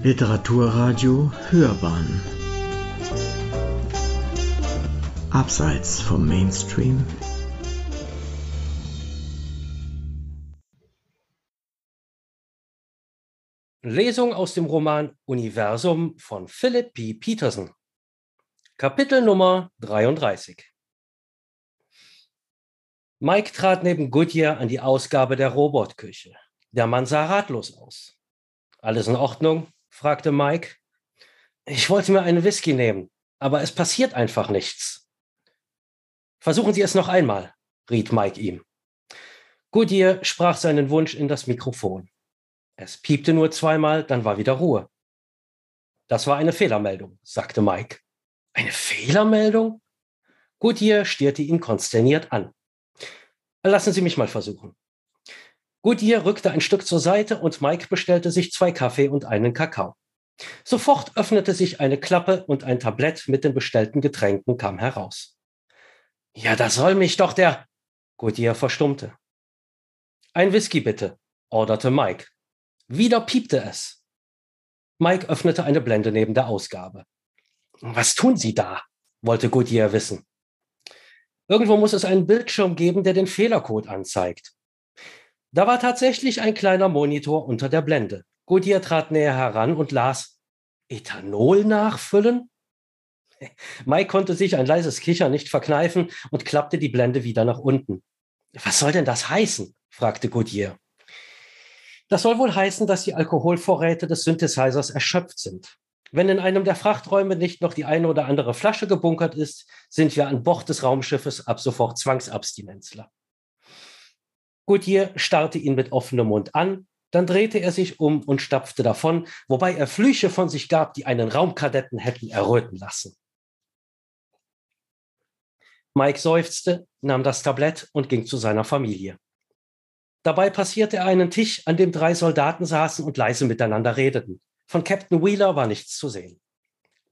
Literaturradio Hörbahn Abseits vom Mainstream Lesung aus dem Roman Universum von Philip P. Peterson. Kapitel Nummer 33. Mike trat neben Goodyear an die Ausgabe der Robotküche. Der Mann sah ratlos aus. Alles in Ordnung? Fragte Mike. Ich wollte mir einen Whisky nehmen, aber es passiert einfach nichts. Versuchen Sie es noch einmal, riet Mike ihm. Goodyear sprach seinen Wunsch in das Mikrofon. Es piepte nur zweimal, dann war wieder Ruhe. Das war eine Fehlermeldung, sagte Mike. Eine Fehlermeldung? Goodyear stierte ihn konsterniert an. Lassen Sie mich mal versuchen. Goodyear rückte ein Stück zur Seite und Mike bestellte sich zwei Kaffee und einen Kakao. Sofort öffnete sich eine Klappe und ein Tablett mit den bestellten Getränken kam heraus. Ja, das soll mich doch der. Goodyear verstummte. Ein Whisky bitte, orderte Mike. Wieder piepte es. Mike öffnete eine Blende neben der Ausgabe. Was tun Sie da? wollte Goodyear wissen. Irgendwo muss es einen Bildschirm geben, der den Fehlercode anzeigt. Da war tatsächlich ein kleiner Monitor unter der Blende. Goodyear trat näher heran und las Ethanol nachfüllen? Mike konnte sich ein leises Kichern nicht verkneifen und klappte die Blende wieder nach unten. Was soll denn das heißen? fragte Goodyear. Das soll wohl heißen, dass die Alkoholvorräte des Synthesizers erschöpft sind. Wenn in einem der Frachträume nicht noch die eine oder andere Flasche gebunkert ist, sind wir an Bord des Raumschiffes ab sofort Zwangsabstinenzler. Goodyear starrte ihn mit offenem Mund an, dann drehte er sich um und stapfte davon, wobei er Flüche von sich gab, die einen Raumkadetten hätten erröten lassen. Mike seufzte, nahm das Tablett und ging zu seiner Familie. Dabei passierte er einen Tisch, an dem drei Soldaten saßen und leise miteinander redeten. Von Captain Wheeler war nichts zu sehen.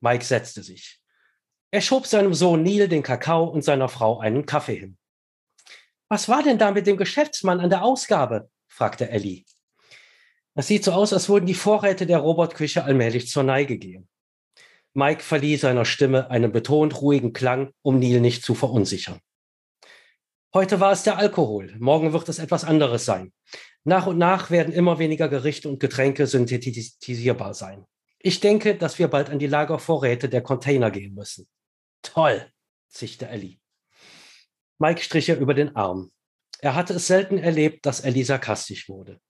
Mike setzte sich. Er schob seinem Sohn Neil den Kakao und seiner Frau einen Kaffee hin. Was war denn da mit dem Geschäftsmann an der Ausgabe? fragte Ellie. Es sieht so aus, als würden die Vorräte der Robotküche allmählich zur Neige gehen. Mike verlieh seiner Stimme einen betont ruhigen Klang, um Neil nicht zu verunsichern. Heute war es der Alkohol, morgen wird es etwas anderes sein. Nach und nach werden immer weniger Gerichte und Getränke synthetisierbar sein. Ich denke, dass wir bald an die Lagervorräte der Container gehen müssen. Toll, zischte Ellie. Mike strich ihr über den Arm. Er hatte es selten erlebt, dass Ellie sarkastisch wurde.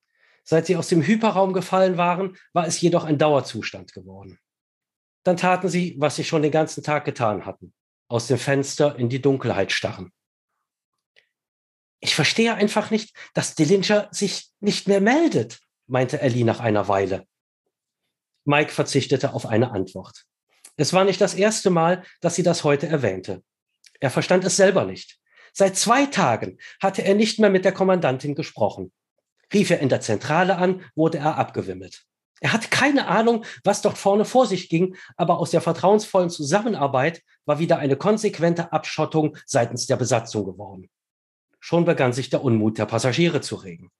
Seit sie aus dem Hyperraum gefallen waren, war es jedoch ein Dauerzustand geworden. Dann taten sie, was sie schon den ganzen Tag getan hatten. Aus dem Fenster in die Dunkelheit starren. Ich verstehe einfach nicht, dass Dillinger sich nicht mehr meldet, meinte Ellie nach einer Weile. Mike verzichtete auf eine Antwort. Es war nicht das erste Mal, dass sie das heute erwähnte. Er verstand es selber nicht. Seit zwei Tagen hatte er nicht mehr mit der Kommandantin gesprochen. Rief er in der Zentrale an, wurde er abgewimmelt. Er hatte keine Ahnung, was dort vorne vor sich ging, aber aus der vertrauensvollen Zusammenarbeit war wieder eine konsequente Abschottung seitens der Besatzung geworden. Schon begann sich der Unmut der Passagiere zu regen.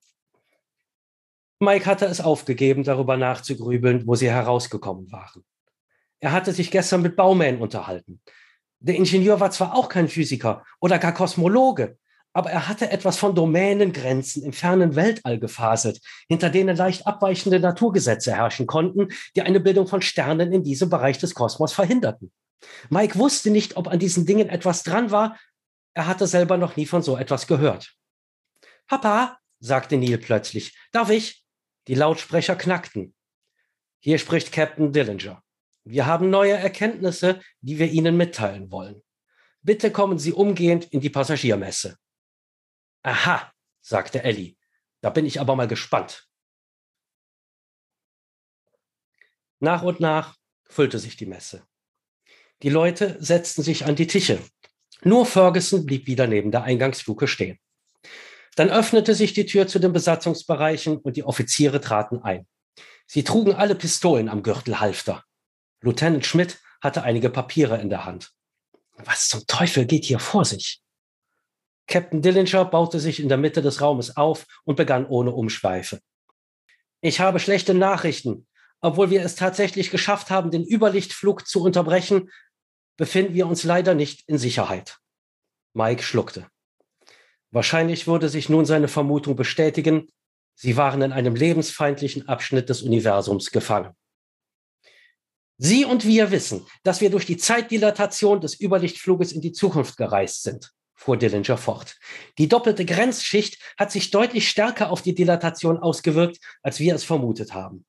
Mike hatte es aufgegeben, darüber nachzugrübeln, wo sie herausgekommen waren. Er hatte sich gestern mit Baumähen unterhalten. Der Ingenieur war zwar auch kein Physiker oder gar Kosmologe, aber er hatte etwas von Domänengrenzen im fernen Weltall gefaselt, hinter denen leicht abweichende Naturgesetze herrschen konnten, die eine Bildung von Sternen in diesem Bereich des Kosmos verhinderten. Mike wusste nicht, ob an diesen Dingen etwas dran war, er hatte selber noch nie von so etwas gehört. Papa, sagte Neil plötzlich, darf ich? Die Lautsprecher knackten. Hier spricht Captain Dillinger. Wir haben neue Erkenntnisse, die wir Ihnen mitteilen wollen. Bitte kommen Sie umgehend in die Passagiermesse. Aha, sagte Ellie. Da bin ich aber mal gespannt. Nach und nach füllte sich die Messe. Die Leute setzten sich an die Tische nur Ferguson blieb wieder neben der Eingangsluke stehen. Dann öffnete sich die Tür zu den Besatzungsbereichen und die Offiziere traten ein. Sie trugen alle Pistolen am Gürtelhalfter. Lieutenant Schmidt hatte einige Papiere in der Hand. Was zum Teufel geht hier vor sich? Captain Dillinger baute sich in der Mitte des Raumes auf und begann ohne Umschweife. Ich habe schlechte Nachrichten. obwohl wir es tatsächlich geschafft haben, den Überlichtflug zu unterbrechen, befinden wir uns leider nicht in Sicherheit. Mike schluckte. Wahrscheinlich würde sich nun seine Vermutung bestätigen, sie waren in einem lebensfeindlichen Abschnitt des Universums gefangen. Sie und wir wissen, dass wir durch die Zeitdilatation des Überlichtfluges in die Zukunft gereist sind, fuhr Dillinger fort. Die doppelte Grenzschicht hat sich deutlich stärker auf die Dilatation ausgewirkt, als wir es vermutet haben.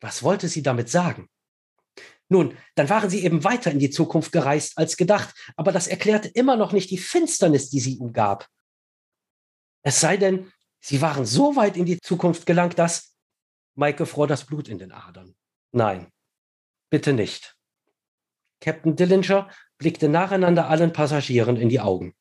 Was wollte sie damit sagen? Nun, dann waren sie eben weiter in die Zukunft gereist als gedacht, aber das erklärte immer noch nicht die Finsternis, die sie umgab. Es sei denn, sie waren so weit in die Zukunft gelangt, dass Maike fror das Blut in den Adern. Nein, bitte nicht. Captain Dillinger blickte nacheinander allen Passagieren in die Augen.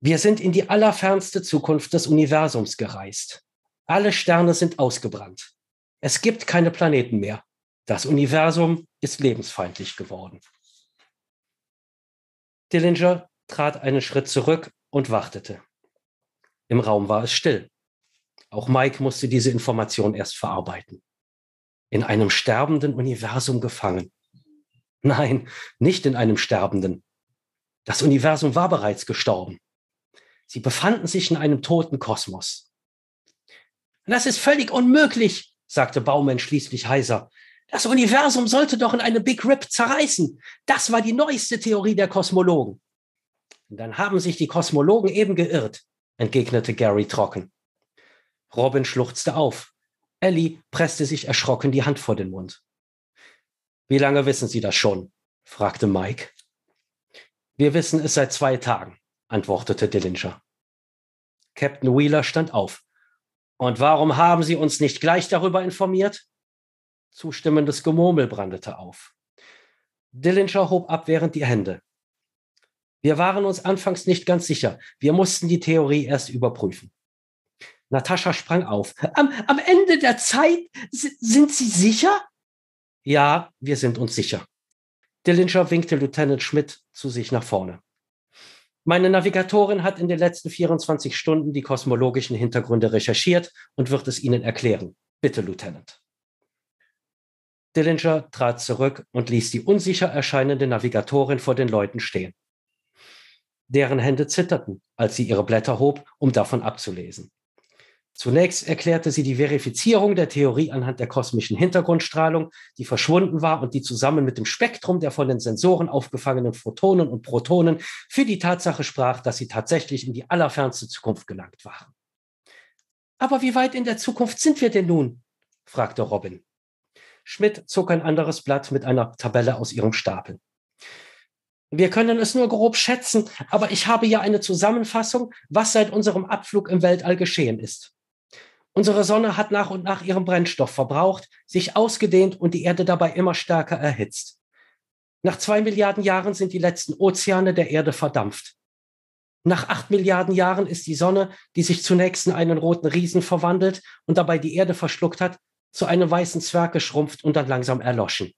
Wir sind in die allerfernste Zukunft des Universums gereist. Alle Sterne sind ausgebrannt. Es gibt keine Planeten mehr. Das Universum ist lebensfeindlich geworden. Dillinger trat einen Schritt zurück und wartete. Im Raum war es still. Auch Mike musste diese Information erst verarbeiten. In einem sterbenden Universum gefangen. Nein, nicht in einem sterbenden. Das Universum war bereits gestorben. Sie befanden sich in einem toten Kosmos. Das ist völlig unmöglich, sagte Baumann schließlich heiser. Das Universum sollte doch in eine Big Rip zerreißen. Das war die neueste Theorie der Kosmologen. Und dann haben sich die Kosmologen eben geirrt, entgegnete Gary trocken. Robin schluchzte auf. Ellie presste sich erschrocken die Hand vor den Mund. Wie lange wissen Sie das schon? fragte Mike. Wir wissen es seit zwei Tagen, antwortete Dillinger. Captain Wheeler stand auf. Und warum haben Sie uns nicht gleich darüber informiert? Zustimmendes Gemurmel brandete auf. Dillinger hob abwehrend die Hände. Wir waren uns anfangs nicht ganz sicher. Wir mussten die Theorie erst überprüfen. Natascha sprang auf. Am, am Ende der Zeit sind Sie sicher? Ja, wir sind uns sicher. Dillinger winkte Lieutenant Schmidt zu sich nach vorne. Meine Navigatorin hat in den letzten 24 Stunden die kosmologischen Hintergründe recherchiert und wird es Ihnen erklären. Bitte, Lieutenant. Dillinger trat zurück und ließ die unsicher erscheinende Navigatorin vor den Leuten stehen. Deren Hände zitterten, als sie ihre Blätter hob, um davon abzulesen. Zunächst erklärte sie die Verifizierung der Theorie anhand der kosmischen Hintergrundstrahlung, die verschwunden war und die zusammen mit dem Spektrum der von den Sensoren aufgefangenen Photonen und Protonen für die Tatsache sprach, dass sie tatsächlich in die allerfernste Zukunft gelangt waren. Aber wie weit in der Zukunft sind wir denn nun? fragte Robin. Schmidt zog ein anderes Blatt mit einer Tabelle aus ihrem Stapel. Wir können es nur grob schätzen, aber ich habe ja eine Zusammenfassung, was seit unserem Abflug im Weltall geschehen ist. Unsere Sonne hat nach und nach ihren Brennstoff verbraucht, sich ausgedehnt und die Erde dabei immer stärker erhitzt. Nach zwei Milliarden Jahren sind die letzten Ozeane der Erde verdampft. Nach acht Milliarden Jahren ist die Sonne, die sich zunächst in einen roten Riesen verwandelt und dabei die Erde verschluckt hat, zu einem weißen Zwerg geschrumpft und dann langsam erloschen.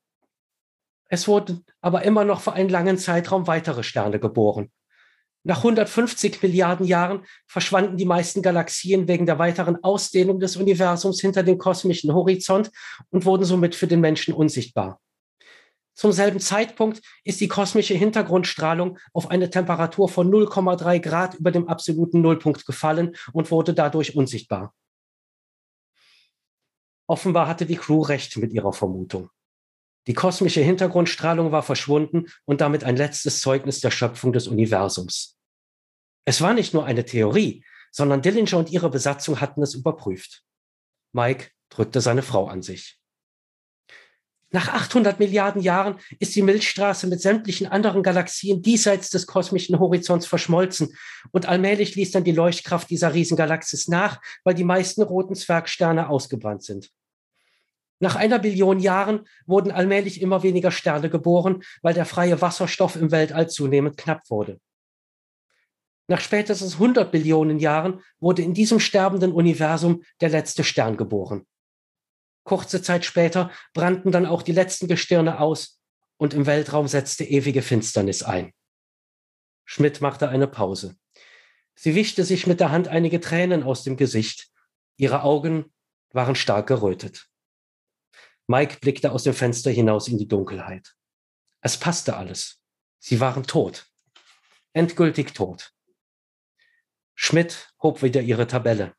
Es wurden aber immer noch für einen langen Zeitraum weitere Sterne geboren. Nach 150 Milliarden Jahren verschwanden die meisten Galaxien wegen der weiteren Ausdehnung des Universums hinter dem kosmischen Horizont und wurden somit für den Menschen unsichtbar. Zum selben Zeitpunkt ist die kosmische Hintergrundstrahlung auf eine Temperatur von 0,3 Grad über dem absoluten Nullpunkt gefallen und wurde dadurch unsichtbar. Offenbar hatte die Crew recht mit ihrer Vermutung. Die kosmische Hintergrundstrahlung war verschwunden und damit ein letztes Zeugnis der Schöpfung des Universums. Es war nicht nur eine Theorie, sondern Dillinger und ihre Besatzung hatten es überprüft. Mike drückte seine Frau an sich. Nach 800 Milliarden Jahren ist die Milchstraße mit sämtlichen anderen Galaxien diesseits des kosmischen Horizonts verschmolzen und allmählich ließ dann die Leuchtkraft dieser Riesengalaxis nach, weil die meisten roten Zwergsterne ausgebrannt sind. Nach einer Billion Jahren wurden allmählich immer weniger Sterne geboren, weil der freie Wasserstoff im Weltall zunehmend knapp wurde. Nach spätestens 100 Billionen Jahren wurde in diesem sterbenden Universum der letzte Stern geboren. Kurze Zeit später brannten dann auch die letzten Gestirne aus und im Weltraum setzte ewige Finsternis ein. Schmidt machte eine Pause. Sie wischte sich mit der Hand einige Tränen aus dem Gesicht. Ihre Augen waren stark gerötet. Mike blickte aus dem Fenster hinaus in die Dunkelheit. Es passte alles. Sie waren tot. Endgültig tot. Schmidt hob wieder ihre Tabelle.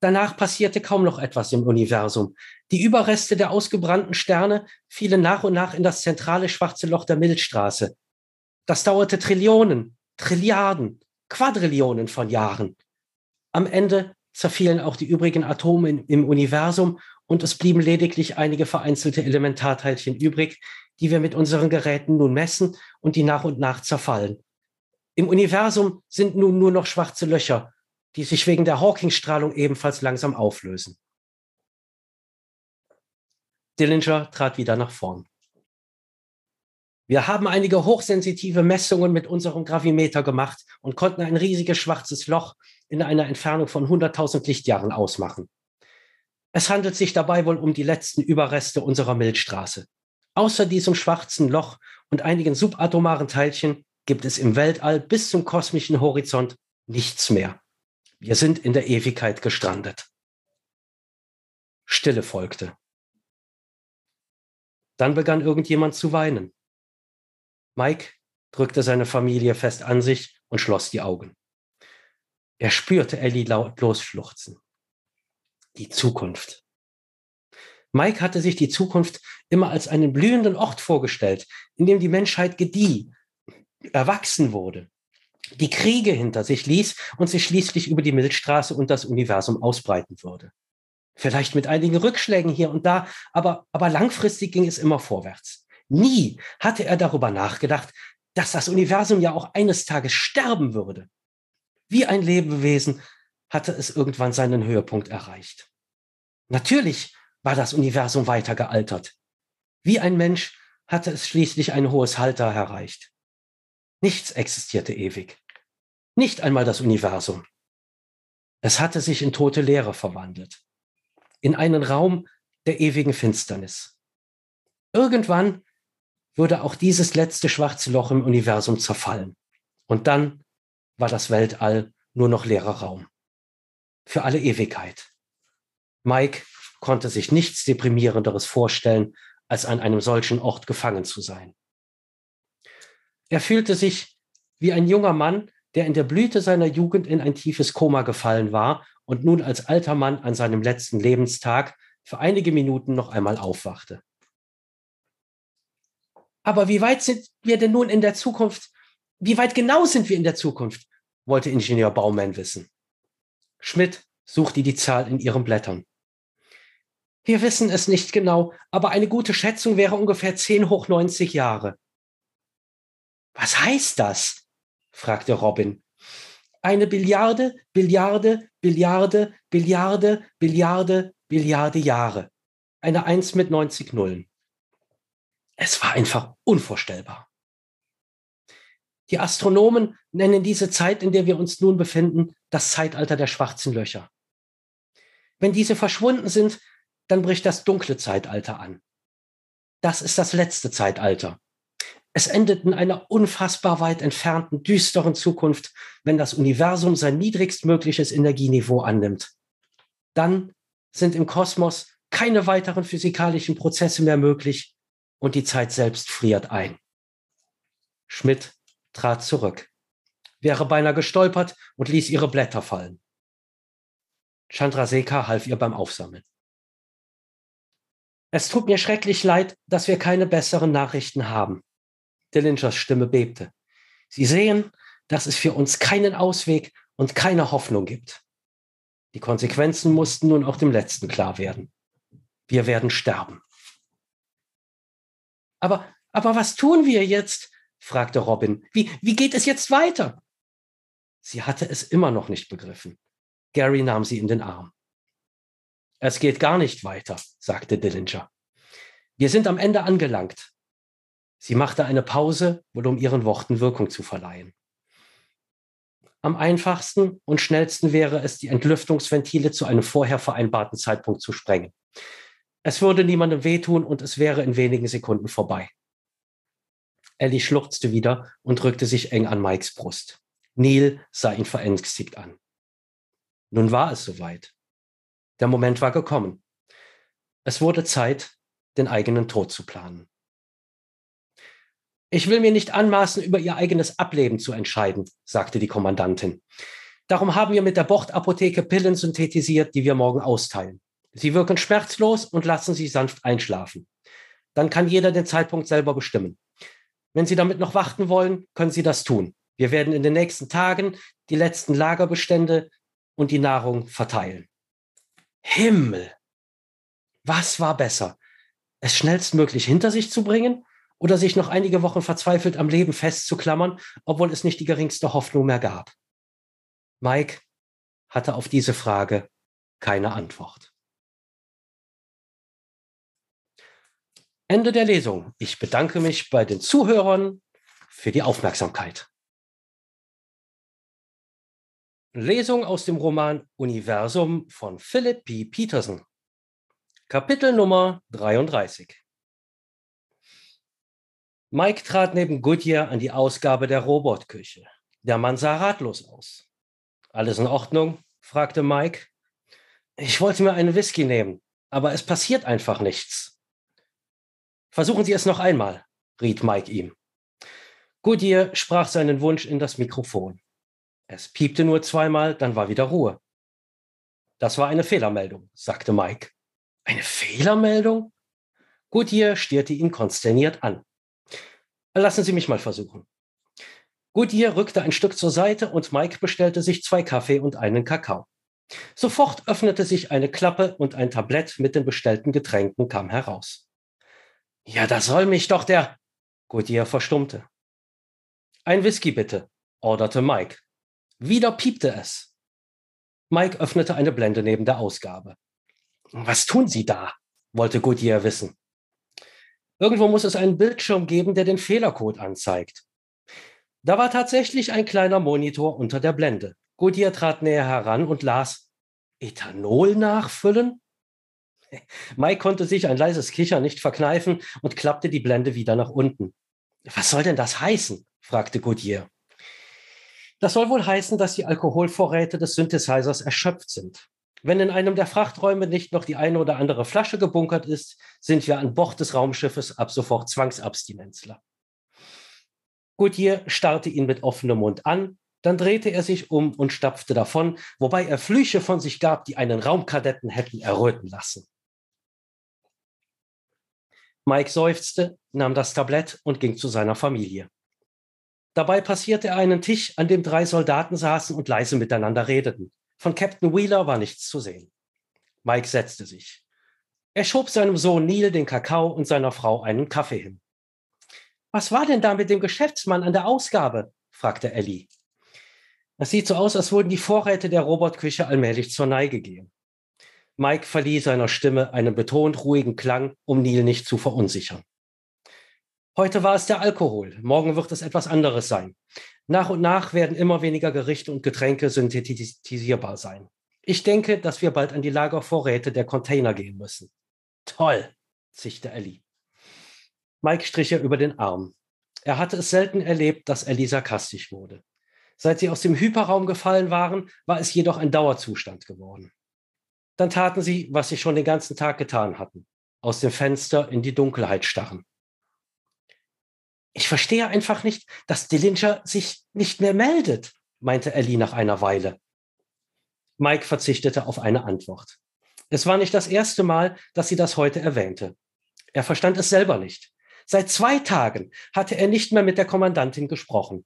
Danach passierte kaum noch etwas im Universum. Die Überreste der ausgebrannten Sterne fielen nach und nach in das zentrale schwarze Loch der Milchstraße. Das dauerte Trillionen, Trilliarden, Quadrillionen von Jahren. Am Ende zerfielen auch die übrigen Atome im Universum und es blieben lediglich einige vereinzelte Elementarteilchen übrig, die wir mit unseren Geräten nun messen und die nach und nach zerfallen. Im Universum sind nun nur noch schwarze Löcher, die sich wegen der Hawking-Strahlung ebenfalls langsam auflösen. Dillinger trat wieder nach vorn. Wir haben einige hochsensitive Messungen mit unserem Gravimeter gemacht und konnten ein riesiges schwarzes Loch in einer Entfernung von 100.000 Lichtjahren ausmachen. Es handelt sich dabei wohl um die letzten Überreste unserer Milchstraße. Außer diesem schwarzen Loch und einigen subatomaren Teilchen gibt es im Weltall bis zum kosmischen Horizont nichts mehr. Wir sind in der Ewigkeit gestrandet. Stille folgte. Dann begann irgendjemand zu weinen. Mike drückte seine Familie fest an sich und schloss die Augen. Er spürte Ellie lautlos schluchzen. Die Zukunft. Mike hatte sich die Zukunft immer als einen blühenden Ort vorgestellt, in dem die Menschheit gedieh, erwachsen wurde, die Kriege hinter sich ließ und sich schließlich über die Milchstraße und das Universum ausbreiten würde. Vielleicht mit einigen Rückschlägen hier und da, aber, aber langfristig ging es immer vorwärts. Nie hatte er darüber nachgedacht, dass das Universum ja auch eines Tages sterben würde. Wie ein Lebewesen hatte es irgendwann seinen Höhepunkt erreicht. Natürlich war das Universum weiter gealtert. Wie ein Mensch hatte es schließlich ein hohes Halter erreicht. Nichts existierte ewig. Nicht einmal das Universum. Es hatte sich in tote Leere verwandelt. In einen Raum der ewigen Finsternis. Irgendwann würde auch dieses letzte schwarze Loch im Universum zerfallen. Und dann war das Weltall nur noch leerer Raum. Für alle Ewigkeit. Mike konnte sich nichts Deprimierenderes vorstellen, als an einem solchen Ort gefangen zu sein. Er fühlte sich wie ein junger Mann, der in der Blüte seiner Jugend in ein tiefes Koma gefallen war und nun als alter Mann an seinem letzten Lebenstag für einige Minuten noch einmal aufwachte. Aber wie weit sind wir denn nun in der Zukunft? Wie weit genau sind wir in der Zukunft? wollte Ingenieur Baumann wissen. Schmidt suchte die Zahl in ihren Blättern. Wir wissen es nicht genau, aber eine gute Schätzung wäre ungefähr 10 hoch 90 Jahre. Was heißt das? fragte Robin. Eine Billiarde, Billiarde, Billiarde, Billiarde, Billiarde, Billiarde Jahre. Eine Eins mit 90 Nullen. Es war einfach unvorstellbar. Die Astronomen nennen diese Zeit, in der wir uns nun befinden, das Zeitalter der schwarzen Löcher. Wenn diese verschwunden sind, dann bricht das dunkle Zeitalter an. Das ist das letzte Zeitalter. Es endet in einer unfassbar weit entfernten, düsteren Zukunft, wenn das Universum sein niedrigstmögliches Energieniveau annimmt. Dann sind im Kosmos keine weiteren physikalischen Prozesse mehr möglich und die Zeit selbst friert ein. Schmidt trat zurück, wäre beinahe gestolpert und ließ ihre Blätter fallen. Chandrasekha half ihr beim Aufsammeln. Es tut mir schrecklich leid, dass wir keine besseren Nachrichten haben. Dillingers Stimme bebte. Sie sehen, dass es für uns keinen Ausweg und keine Hoffnung gibt. Die Konsequenzen mussten nun auch dem Letzten klar werden. Wir werden sterben. Aber, aber was tun wir jetzt? fragte Robin. Wie, wie geht es jetzt weiter? Sie hatte es immer noch nicht begriffen. Gary nahm sie in den Arm. Es geht gar nicht weiter, sagte Dillinger. Wir sind am Ende angelangt. Sie machte eine Pause, wohl um ihren Worten Wirkung zu verleihen. Am einfachsten und schnellsten wäre es, die Entlüftungsventile zu einem vorher vereinbarten Zeitpunkt zu sprengen. Es würde niemandem wehtun und es wäre in wenigen Sekunden vorbei. Ellie schluchzte wieder und drückte sich eng an Mikes Brust. Neil sah ihn verängstigt an. Nun war es soweit. Der Moment war gekommen. Es wurde Zeit, den eigenen Tod zu planen. Ich will mir nicht anmaßen, über ihr eigenes Ableben zu entscheiden, sagte die Kommandantin. Darum haben wir mit der Bordapotheke Pillen synthetisiert, die wir morgen austeilen. Sie wirken schmerzlos und lassen Sie sanft einschlafen. Dann kann jeder den Zeitpunkt selber bestimmen. Wenn Sie damit noch warten wollen, können Sie das tun. Wir werden in den nächsten Tagen die letzten Lagerbestände und die Nahrung verteilen. Himmel! Was war besser? Es schnellstmöglich hinter sich zu bringen oder sich noch einige Wochen verzweifelt am Leben festzuklammern, obwohl es nicht die geringste Hoffnung mehr gab? Mike hatte auf diese Frage keine Antwort. Ende der Lesung. Ich bedanke mich bei den Zuhörern für die Aufmerksamkeit. Lesung aus dem Roman Universum von Philip P. Peterson. Kapitel Nummer 33. Mike trat neben Goodyear an die Ausgabe der Robotküche. Der Mann sah ratlos aus. Alles in Ordnung? fragte Mike. Ich wollte mir einen Whisky nehmen, aber es passiert einfach nichts. Versuchen Sie es noch einmal, riet Mike ihm. Goodyear sprach seinen Wunsch in das Mikrofon. Es piepte nur zweimal, dann war wieder Ruhe. Das war eine Fehlermeldung, sagte Mike. Eine Fehlermeldung? Goodyear stierte ihn konsterniert an. Lassen Sie mich mal versuchen. Goodyear rückte ein Stück zur Seite und Mike bestellte sich zwei Kaffee und einen Kakao. Sofort öffnete sich eine Klappe und ein Tablett mit den bestellten Getränken kam heraus. Ja, das soll mich doch der. Goodyear verstummte. Ein Whisky bitte, orderte Mike. Wieder piepte es. Mike öffnete eine Blende neben der Ausgabe. Was tun Sie da? wollte Goodyear wissen. Irgendwo muss es einen Bildschirm geben, der den Fehlercode anzeigt. Da war tatsächlich ein kleiner Monitor unter der Blende. Goodyear trat näher heran und las Ethanol nachfüllen? Mike konnte sich ein leises Kichern nicht verkneifen und klappte die Blende wieder nach unten. Was soll denn das heißen? fragte Goodyear. Das soll wohl heißen, dass die Alkoholvorräte des Synthesizers erschöpft sind. Wenn in einem der Frachträume nicht noch die eine oder andere Flasche gebunkert ist, sind wir an Bord des Raumschiffes ab sofort Zwangsabstinenzler. Goodyear starrte ihn mit offenem Mund an, dann drehte er sich um und stapfte davon, wobei er Flüche von sich gab, die einen Raumkadetten hätten erröten lassen. Mike seufzte, nahm das Tablett und ging zu seiner Familie. Dabei passierte er einen Tisch, an dem drei Soldaten saßen und leise miteinander redeten. Von Captain Wheeler war nichts zu sehen. Mike setzte sich. Er schob seinem Sohn Neil den Kakao und seiner Frau einen Kaffee hin. Was war denn da mit dem Geschäftsmann an der Ausgabe? fragte Ellie. Es sieht so aus, als würden die Vorräte der Robotküche allmählich zur Neige gehen. Mike verlieh seiner Stimme einen betont ruhigen Klang, um Neil nicht zu verunsichern. Heute war es der Alkohol, morgen wird es etwas anderes sein. Nach und nach werden immer weniger Gerichte und Getränke synthetisierbar sein. Ich denke, dass wir bald an die Lagervorräte der Container gehen müssen. Toll, zischte Ellie. Mike strich ihr über den Arm. Er hatte es selten erlebt, dass Ellie sarkastisch wurde. Seit sie aus dem Hyperraum gefallen waren, war es jedoch ein Dauerzustand geworden. Dann taten sie, was sie schon den ganzen Tag getan hatten, aus dem Fenster in die Dunkelheit starren. Ich verstehe einfach nicht, dass Dillinger sich nicht mehr meldet, meinte Ellie nach einer Weile. Mike verzichtete auf eine Antwort. Es war nicht das erste Mal, dass sie das heute erwähnte. Er verstand es selber nicht. Seit zwei Tagen hatte er nicht mehr mit der Kommandantin gesprochen.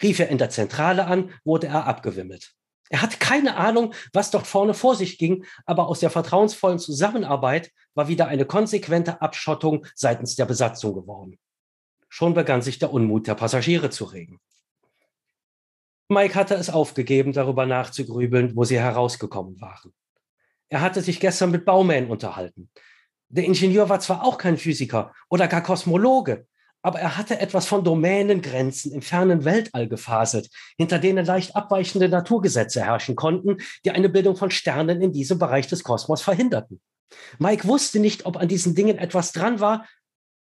Rief er in der Zentrale an, wurde er abgewimmelt. Er hatte keine Ahnung, was dort vorne vor sich ging, aber aus der vertrauensvollen Zusammenarbeit war wieder eine konsequente Abschottung seitens der Besatzung geworden. Schon begann sich der Unmut der Passagiere zu regen. Mike hatte es aufgegeben, darüber nachzugrübeln, wo sie herausgekommen waren. Er hatte sich gestern mit Baumähen unterhalten. Der Ingenieur war zwar auch kein Physiker oder gar Kosmologe, aber er hatte etwas von Domänengrenzen im fernen Weltall gefaselt, hinter denen leicht abweichende Naturgesetze herrschen konnten, die eine Bildung von Sternen in diesem Bereich des Kosmos verhinderten. Mike wusste nicht, ob an diesen Dingen etwas dran war,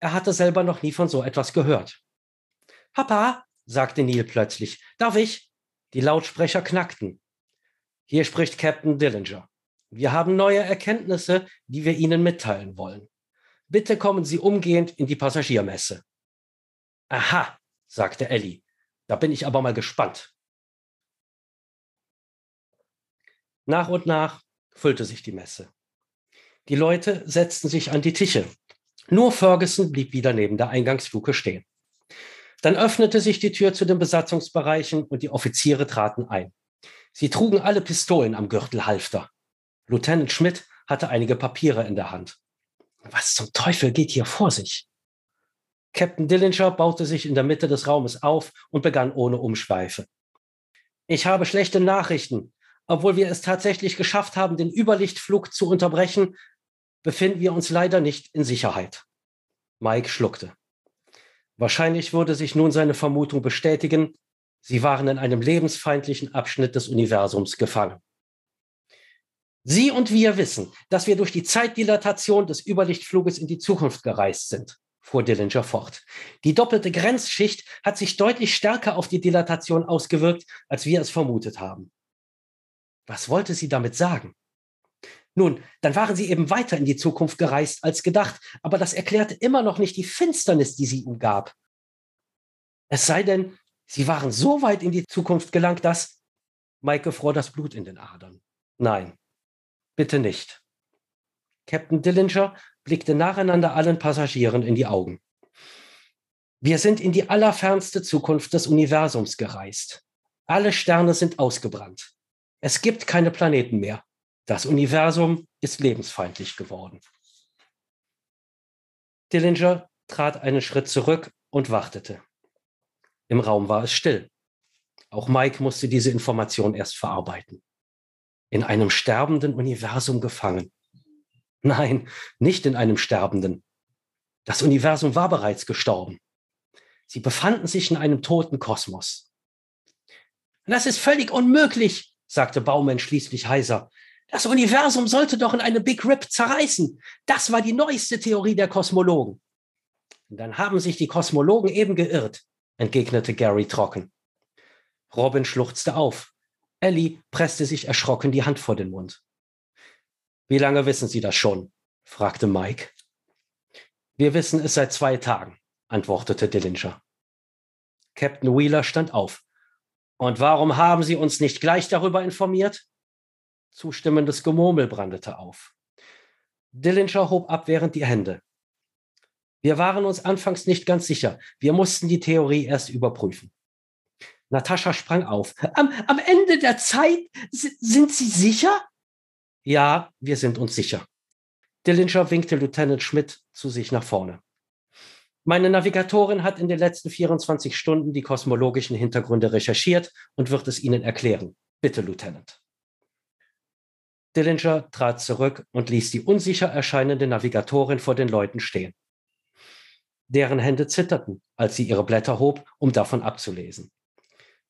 er hatte selber noch nie von so etwas gehört. Papa, sagte Neil plötzlich, darf ich? Die Lautsprecher knackten. Hier spricht Captain Dillinger. Wir haben neue Erkenntnisse, die wir Ihnen mitteilen wollen. Bitte kommen Sie umgehend in die Passagiermesse. Aha, sagte Ellie. Da bin ich aber mal gespannt. Nach und nach füllte sich die Messe. Die Leute setzten sich an die Tische. Nur Ferguson blieb wieder neben der Eingangsluke stehen. Dann öffnete sich die Tür zu den Besatzungsbereichen und die Offiziere traten ein. Sie trugen alle Pistolen am Gürtelhalfter. Lieutenant Schmidt hatte einige Papiere in der Hand. Was zum Teufel geht hier vor sich? Captain Dillinger baute sich in der Mitte des Raumes auf und begann ohne Umschweife. Ich habe schlechte Nachrichten. Obwohl wir es tatsächlich geschafft haben, den Überlichtflug zu unterbrechen, befinden wir uns leider nicht in Sicherheit. Mike schluckte. Wahrscheinlich würde sich nun seine Vermutung bestätigen, sie waren in einem lebensfeindlichen Abschnitt des Universums gefangen. Sie und wir wissen, dass wir durch die Zeitdilatation des Überlichtfluges in die Zukunft gereist sind, fuhr Dillinger fort. Die doppelte Grenzschicht hat sich deutlich stärker auf die Dilatation ausgewirkt, als wir es vermutet haben. Was wollte sie damit sagen? Nun, dann waren sie eben weiter in die Zukunft gereist als gedacht, aber das erklärte immer noch nicht die Finsternis, die sie umgab. Es sei denn, sie waren so weit in die Zukunft gelangt, dass Maike fror das Blut in den Adern. Nein, bitte nicht. Captain Dillinger blickte nacheinander allen Passagieren in die Augen. Wir sind in die allerfernste Zukunft des Universums gereist. Alle Sterne sind ausgebrannt. Es gibt keine Planeten mehr. Das Universum ist lebensfeindlich geworden. Dillinger trat einen Schritt zurück und wartete. Im Raum war es still. Auch Mike musste diese Information erst verarbeiten. In einem sterbenden Universum gefangen. Nein, nicht in einem sterbenden. Das Universum war bereits gestorben. Sie befanden sich in einem toten Kosmos. Das ist völlig unmöglich, sagte Baumann schließlich heiser. Das Universum sollte doch in eine Big Rip zerreißen. Das war die neueste Theorie der Kosmologen. Und dann haben sich die Kosmologen eben geirrt, entgegnete Gary trocken. Robin schluchzte auf. Ellie presste sich erschrocken die Hand vor den Mund. Wie lange wissen Sie das schon? fragte Mike. Wir wissen es seit zwei Tagen, antwortete Dillinger. Captain Wheeler stand auf. Und warum haben Sie uns nicht gleich darüber informiert? Zustimmendes Gemurmel brandete auf. Dillinger hob abwehrend die Hände. Wir waren uns anfangs nicht ganz sicher. Wir mussten die Theorie erst überprüfen. Natascha sprang auf. Am, am Ende der Zeit? sind Sie sicher? Ja, wir sind uns sicher. Dillinger winkte Lieutenant Schmidt zu sich nach vorne. Meine Navigatorin hat in den letzten 24 Stunden die kosmologischen Hintergründe recherchiert und wird es Ihnen erklären. Bitte, Lieutenant. Dillinger trat zurück und ließ die unsicher erscheinende Navigatorin vor den Leuten stehen. Deren Hände zitterten, als sie ihre Blätter hob, um davon abzulesen.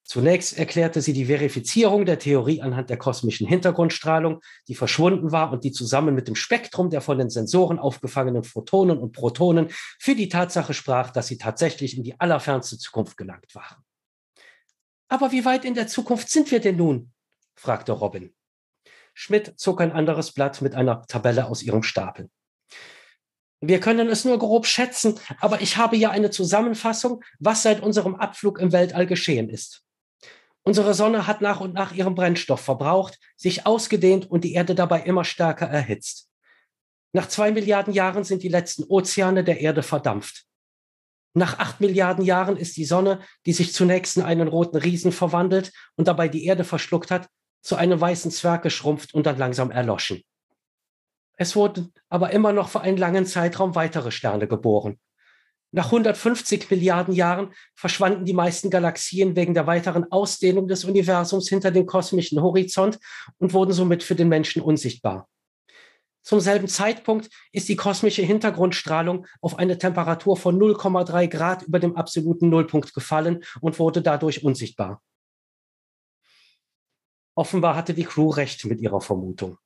Zunächst erklärte sie die Verifizierung der Theorie anhand der kosmischen Hintergrundstrahlung, die verschwunden war und die zusammen mit dem Spektrum der von den Sensoren aufgefangenen Photonen und Protonen für die Tatsache sprach, dass sie tatsächlich in die allerfernste Zukunft gelangt waren. Aber wie weit in der Zukunft sind wir denn nun? fragte Robin. Schmidt zog ein anderes Blatt mit einer Tabelle aus ihrem Stapel. Wir können es nur grob schätzen, aber ich habe ja eine Zusammenfassung, was seit unserem Abflug im Weltall geschehen ist. Unsere Sonne hat nach und nach ihren Brennstoff verbraucht, sich ausgedehnt und die Erde dabei immer stärker erhitzt. Nach zwei Milliarden Jahren sind die letzten Ozeane der Erde verdampft. Nach acht Milliarden Jahren ist die Sonne, die sich zunächst in einen roten Riesen verwandelt und dabei die Erde verschluckt hat, zu einem weißen Zwerg geschrumpft und dann langsam erloschen. Es wurden aber immer noch für einen langen Zeitraum weitere Sterne geboren. Nach 150 Milliarden Jahren verschwanden die meisten Galaxien wegen der weiteren Ausdehnung des Universums hinter dem kosmischen Horizont und wurden somit für den Menschen unsichtbar. Zum selben Zeitpunkt ist die kosmische Hintergrundstrahlung auf eine Temperatur von 0,3 Grad über dem absoluten Nullpunkt gefallen und wurde dadurch unsichtbar. Offenbar hatte die Crew recht mit ihrer Vermutung.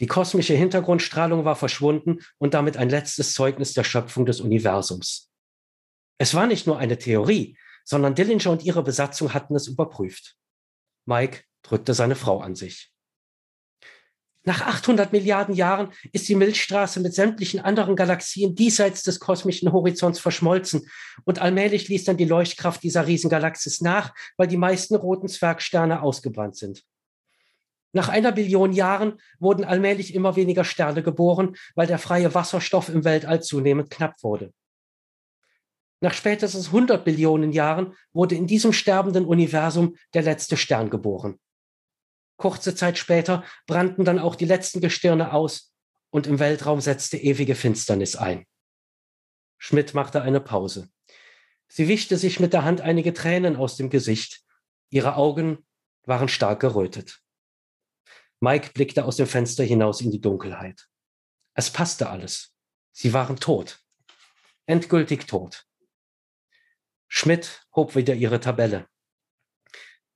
Die kosmische Hintergrundstrahlung war verschwunden und damit ein letztes Zeugnis der Schöpfung des Universums. Es war nicht nur eine Theorie, sondern Dillinger und ihre Besatzung hatten es überprüft. Mike drückte seine Frau an sich. Nach 800 Milliarden Jahren ist die Milchstraße mit sämtlichen anderen Galaxien diesseits des kosmischen Horizonts verschmolzen und allmählich ließ dann die Leuchtkraft dieser Riesengalaxis nach, weil die meisten roten Zwergsterne ausgebrannt sind. Nach einer Billion Jahren wurden allmählich immer weniger Sterne geboren, weil der freie Wasserstoff im Weltall zunehmend knapp wurde. Nach spätestens 100 Billionen Jahren wurde in diesem sterbenden Universum der letzte Stern geboren. Kurze Zeit später brannten dann auch die letzten Gestirne aus und im Weltraum setzte ewige Finsternis ein. Schmidt machte eine Pause. Sie wischte sich mit der Hand einige Tränen aus dem Gesicht. Ihre Augen waren stark gerötet. Mike blickte aus dem Fenster hinaus in die Dunkelheit. Es passte alles. Sie waren tot. Endgültig tot. Schmidt hob wieder ihre Tabelle.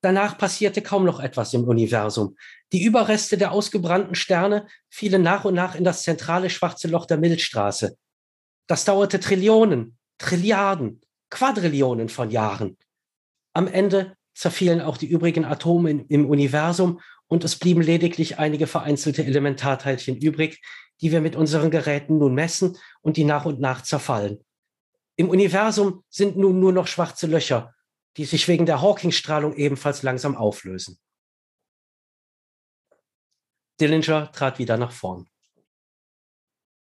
Danach passierte kaum noch etwas im Universum. Die Überreste der ausgebrannten Sterne fielen nach und nach in das zentrale schwarze Loch der Milchstraße. Das dauerte Trillionen, Trilliarden, Quadrillionen von Jahren. Am Ende zerfielen auch die übrigen Atome im Universum und es blieben lediglich einige vereinzelte Elementarteilchen übrig, die wir mit unseren Geräten nun messen und die nach und nach zerfallen. Im Universum sind nun nur noch schwarze Löcher, die sich wegen der Hawking-Strahlung ebenfalls langsam auflösen. Dillinger trat wieder nach vorn.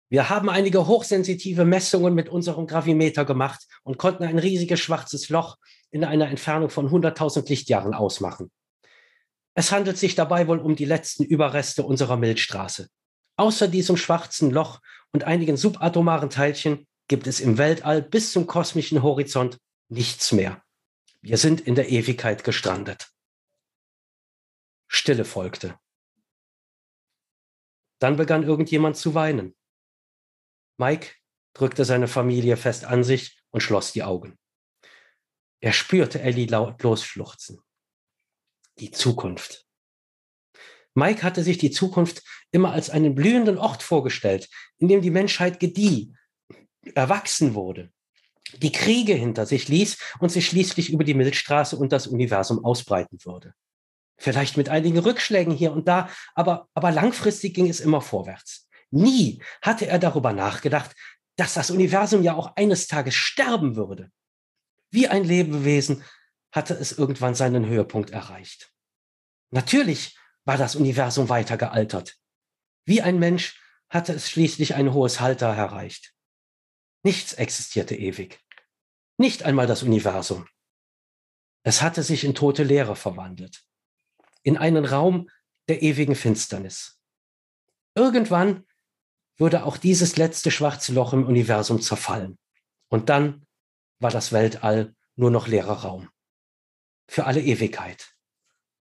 Wir haben einige hochsensitive Messungen mit unserem Gravimeter gemacht und konnten ein riesiges schwarzes Loch in einer Entfernung von 100.000 Lichtjahren ausmachen. Es handelt sich dabei wohl um die letzten Überreste unserer Milchstraße. Außer diesem schwarzen Loch und einigen subatomaren Teilchen gibt es im Weltall bis zum kosmischen Horizont nichts mehr. Wir sind in der Ewigkeit gestrandet. Stille folgte. Dann begann irgendjemand zu weinen. Mike drückte seine Familie fest an sich und schloss die Augen. Er spürte Ellie laut losschluchzen. Die Zukunft. Mike hatte sich die Zukunft immer als einen blühenden Ort vorgestellt, in dem die Menschheit gedieh, erwachsen wurde, die Kriege hinter sich ließ und sich schließlich über die Milchstraße und das Universum ausbreiten würde. Vielleicht mit einigen Rückschlägen hier und da, aber, aber langfristig ging es immer vorwärts. Nie hatte er darüber nachgedacht, dass das Universum ja auch eines Tages sterben würde. Wie ein Lebewesen hatte es irgendwann seinen Höhepunkt erreicht. Natürlich war das Universum weiter gealtert. Wie ein Mensch hatte es schließlich ein hohes Halter erreicht. Nichts existierte ewig. Nicht einmal das Universum. Es hatte sich in tote Leere verwandelt. In einen Raum der ewigen Finsternis. Irgendwann würde auch dieses letzte schwarze Loch im Universum zerfallen. Und dann war das Weltall nur noch leerer Raum. Für alle Ewigkeit.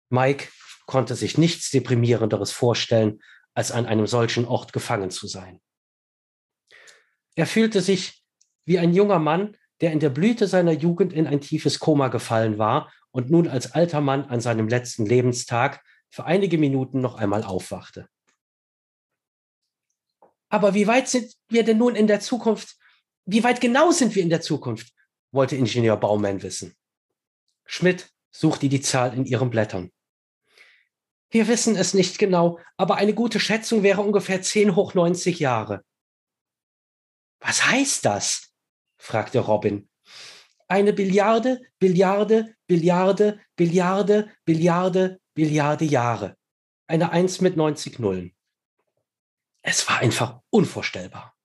Mike konnte sich nichts Deprimierenderes vorstellen, als an einem solchen Ort gefangen zu sein. Er fühlte sich wie ein junger Mann, der in der Blüte seiner Jugend in ein tiefes Koma gefallen war und nun als alter Mann an seinem letzten Lebenstag für einige Minuten noch einmal aufwachte. Aber wie weit sind wir denn nun in der Zukunft? Wie weit genau sind wir in der Zukunft? wollte Ingenieur Baumann wissen. Schmidt suchte die Zahl in ihren Blättern. Wir wissen es nicht genau, aber eine gute Schätzung wäre ungefähr 10 hoch 90 Jahre. Was heißt das? fragte Robin. Eine Billiarde, Billiarde, Billiarde, Billiarde, Billiarde, Billiarde Jahre. Eine Eins mit 90 Nullen. Es war einfach unvorstellbar.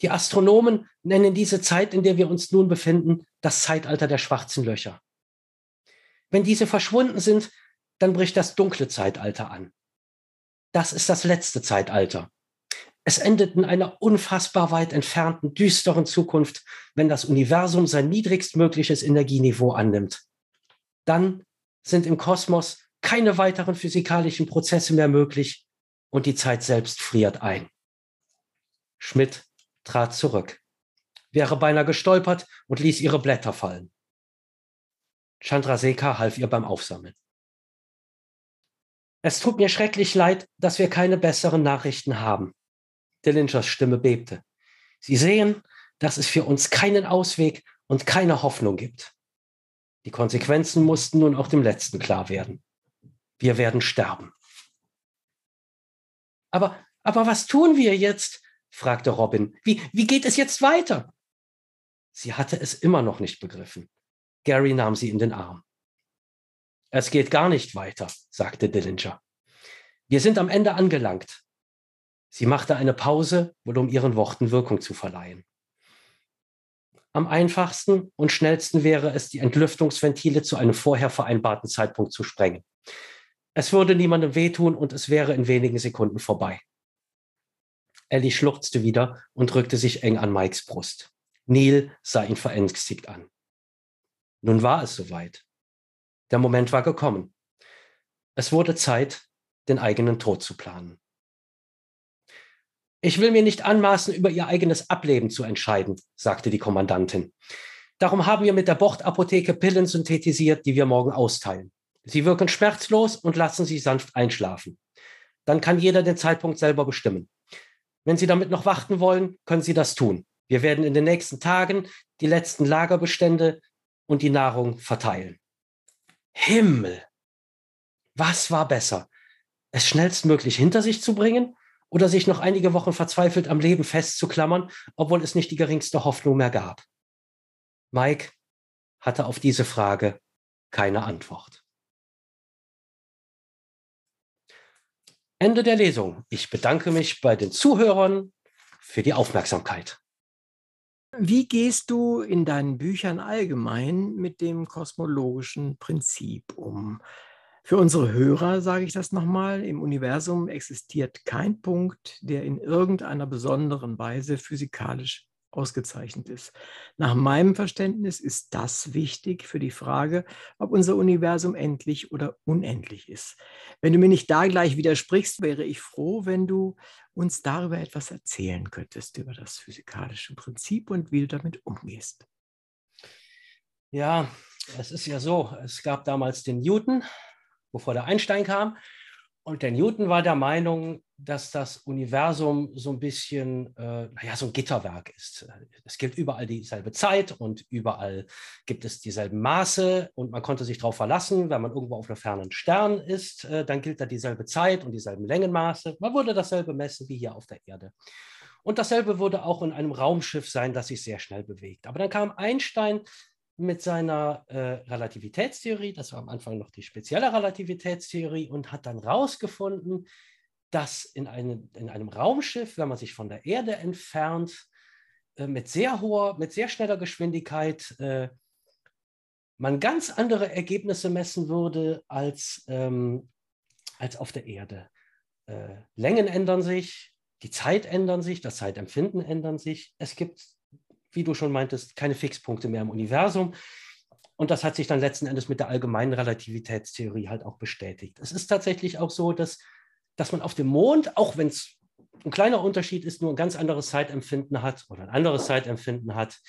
Die Astronomen nennen diese Zeit, in der wir uns nun befinden, das Zeitalter der schwarzen Löcher. Wenn diese verschwunden sind, dann bricht das dunkle Zeitalter an. Das ist das letzte Zeitalter. Es endet in einer unfassbar weit entfernten, düsteren Zukunft, wenn das Universum sein niedrigstmögliches Energieniveau annimmt. Dann sind im Kosmos keine weiteren physikalischen Prozesse mehr möglich und die Zeit selbst friert ein. Schmidt trat zurück, wäre beinahe gestolpert und ließ ihre Blätter fallen. Chandrasekha half ihr beim Aufsammeln. Es tut mir schrecklich leid, dass wir keine besseren Nachrichten haben. Dillingers Stimme bebte. Sie sehen, dass es für uns keinen Ausweg und keine Hoffnung gibt. Die Konsequenzen mussten nun auch dem Letzten klar werden. Wir werden sterben. Aber, aber was tun wir jetzt? fragte Robin. Wie, wie geht es jetzt weiter? Sie hatte es immer noch nicht begriffen. Gary nahm sie in den Arm. Es geht gar nicht weiter, sagte Dillinger. Wir sind am Ende angelangt. Sie machte eine Pause, wohl um ihren Worten Wirkung zu verleihen. Am einfachsten und schnellsten wäre es, die Entlüftungsventile zu einem vorher vereinbarten Zeitpunkt zu sprengen. Es würde niemandem wehtun und es wäre in wenigen Sekunden vorbei. Ellie schluchzte wieder und drückte sich eng an Mikes Brust. Neil sah ihn verängstigt an. Nun war es soweit. Der Moment war gekommen. Es wurde Zeit, den eigenen Tod zu planen. Ich will mir nicht anmaßen, über ihr eigenes Ableben zu entscheiden, sagte die Kommandantin. Darum haben wir mit der Bordapotheke Pillen synthetisiert, die wir morgen austeilen. Sie wirken schmerzlos und lassen Sie sanft einschlafen. Dann kann jeder den Zeitpunkt selber bestimmen. Wenn Sie damit noch warten wollen, können Sie das tun. Wir werden in den nächsten Tagen die letzten Lagerbestände und die Nahrung verteilen. Himmel! Was war besser? Es schnellstmöglich hinter sich zu bringen oder sich noch einige Wochen verzweifelt am Leben festzuklammern, obwohl es nicht die geringste Hoffnung mehr gab? Mike hatte auf diese Frage keine Antwort. Ende der Lesung. Ich bedanke mich bei den Zuhörern für die Aufmerksamkeit. Wie gehst du in deinen Büchern allgemein mit dem kosmologischen Prinzip um? Für unsere Hörer sage ich das nochmal, im Universum existiert kein Punkt, der in irgendeiner besonderen Weise physikalisch ausgezeichnet ist. Nach meinem Verständnis ist das wichtig für die Frage, ob unser Universum endlich oder unendlich ist. Wenn du mir nicht da gleich widersprichst, wäre ich froh, wenn du uns darüber etwas erzählen könntest, über das physikalische Prinzip und wie du damit umgehst. Ja, es ist ja so, es gab damals den Newton, bevor der Einstein kam. Und der Newton war der Meinung, dass das Universum so ein bisschen, äh, naja, so ein Gitterwerk ist. Es gilt überall dieselbe Zeit und überall gibt es dieselben Maße und man konnte sich darauf verlassen, wenn man irgendwo auf einem fernen Stern ist, äh, dann gilt da dieselbe Zeit und dieselben Längenmaße. Man würde dasselbe messen wie hier auf der Erde. Und dasselbe würde auch in einem Raumschiff sein, das sich sehr schnell bewegt. Aber dann kam Einstein mit seiner äh, Relativitätstheorie, das war am Anfang noch die spezielle Relativitätstheorie, und hat dann herausgefunden, dass in, eine, in einem Raumschiff, wenn man sich von der Erde entfernt, äh, mit sehr hoher, mit sehr schneller Geschwindigkeit, äh, man ganz andere Ergebnisse messen würde als, ähm, als auf der Erde. Äh, Längen ändern sich, die Zeit ändern sich, das Zeitempfinden ändern sich. Es gibt wie du schon meintest, keine Fixpunkte mehr im Universum. Und das hat sich dann letzten Endes mit der allgemeinen Relativitätstheorie halt auch bestätigt. Es ist tatsächlich auch so, dass, dass man auf dem Mond, auch wenn es ein kleiner Unterschied ist, nur ein ganz anderes Zeitempfinden hat oder ein anderes Zeitempfinden hat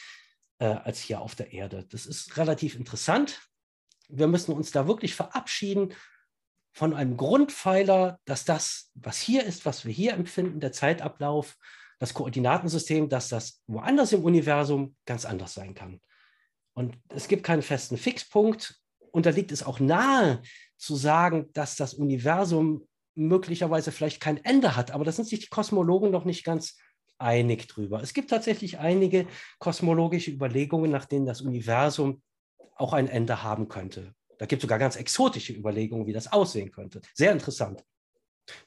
äh, als hier auf der Erde. Das ist relativ interessant. Wir müssen uns da wirklich verabschieden von einem Grundpfeiler, dass das, was hier ist, was wir hier empfinden, der Zeitablauf, das Koordinatensystem, dass das woanders im Universum ganz anders sein kann. Und es gibt keinen festen Fixpunkt. Und da liegt es auch nahe zu sagen, dass das Universum möglicherweise vielleicht kein Ende hat. Aber da sind sich die Kosmologen noch nicht ganz einig drüber. Es gibt tatsächlich einige kosmologische Überlegungen, nach denen das Universum auch ein Ende haben könnte. Da gibt es sogar ganz exotische Überlegungen, wie das aussehen könnte. Sehr interessant.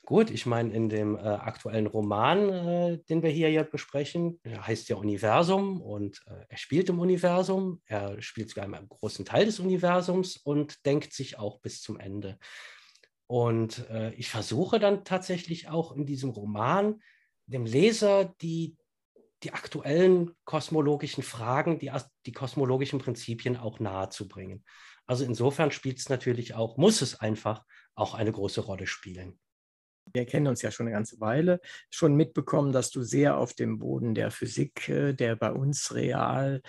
Gut, ich meine, in dem äh, aktuellen Roman, äh, den wir hier ja besprechen, der heißt ja Universum und äh, er spielt im Universum, er spielt sogar einen großen Teil des Universums und denkt sich auch bis zum Ende. Und äh, ich versuche dann tatsächlich auch in diesem Roman dem Leser die, die aktuellen kosmologischen Fragen, die, die kosmologischen Prinzipien auch nahezubringen. Also insofern spielt es natürlich auch, muss es einfach auch eine große Rolle spielen wir kennen uns ja schon eine ganze Weile, schon mitbekommen, dass du sehr auf dem Boden der Physik, äh, der bei uns real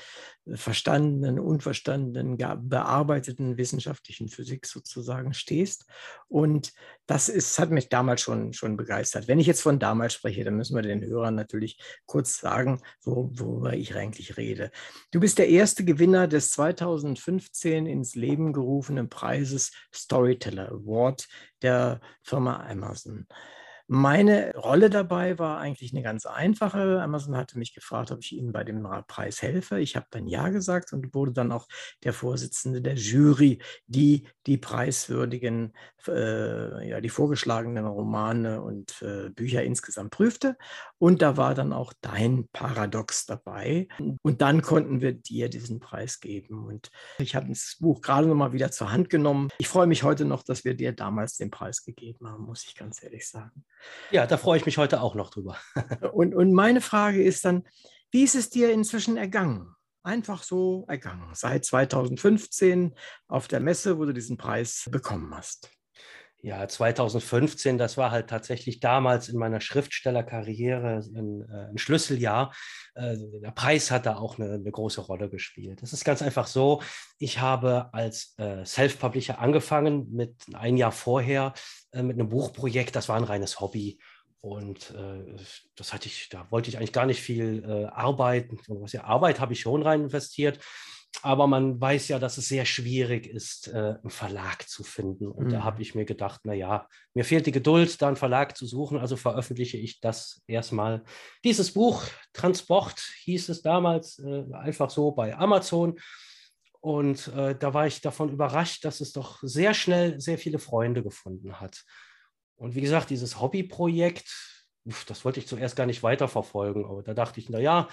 äh, verstandenen, unverstandenen, bearbeiteten wissenschaftlichen Physik sozusagen stehst. Und das ist, hat mich damals schon, schon begeistert. Wenn ich jetzt von damals spreche, dann müssen wir den Hörern natürlich kurz sagen, wo, worüber ich eigentlich rede. Du bist der erste Gewinner des 2015 ins Leben gerufenen Preises Storyteller Award der Firma Amazon. Meine Rolle dabei war eigentlich eine ganz einfache. Amazon hatte mich gefragt, ob ich ihnen bei dem Preis helfe. Ich habe dann Ja gesagt und wurde dann auch der Vorsitzende der Jury, die die preiswürdigen, äh, ja, die vorgeschlagenen Romane und äh, Bücher insgesamt prüfte. Und da war dann auch dein Paradox dabei. Und dann konnten wir dir diesen Preis geben. Und ich habe das Buch gerade noch mal wieder zur Hand genommen. Ich freue mich heute noch, dass wir dir damals den Preis gegeben haben, muss ich ganz ehrlich sagen. Ja, da freue ich mich heute auch noch drüber. und, und meine Frage ist dann, wie ist es dir inzwischen ergangen? Einfach so ergangen, seit 2015 auf der Messe, wo du diesen Preis bekommen hast. Ja, 2015, das war halt tatsächlich damals in meiner Schriftstellerkarriere ein, äh, ein Schlüsseljahr. Äh, der Preis hat da auch eine, eine, große Rolle gespielt. Es ist ganz einfach so, ich habe als äh, Self-Publisher angefangen mit ein Jahr vorher mit einem Buchprojekt, das war ein reines Hobby. Und äh, das hatte ich, da wollte ich eigentlich gar nicht viel äh, arbeiten. Ja, Arbeit habe ich schon rein investiert, aber man weiß ja, dass es sehr schwierig ist, äh, einen Verlag zu finden. Und mhm. da habe ich mir gedacht, naja, mir fehlt die Geduld, da einen Verlag zu suchen, also veröffentliche ich das erstmal. Dieses Buch, Transport, hieß es damals, äh, einfach so bei Amazon. Und äh, da war ich davon überrascht, dass es doch sehr schnell sehr viele Freunde gefunden hat. Und wie gesagt, dieses Hobbyprojekt, das wollte ich zuerst gar nicht weiterverfolgen, aber da dachte ich, naja,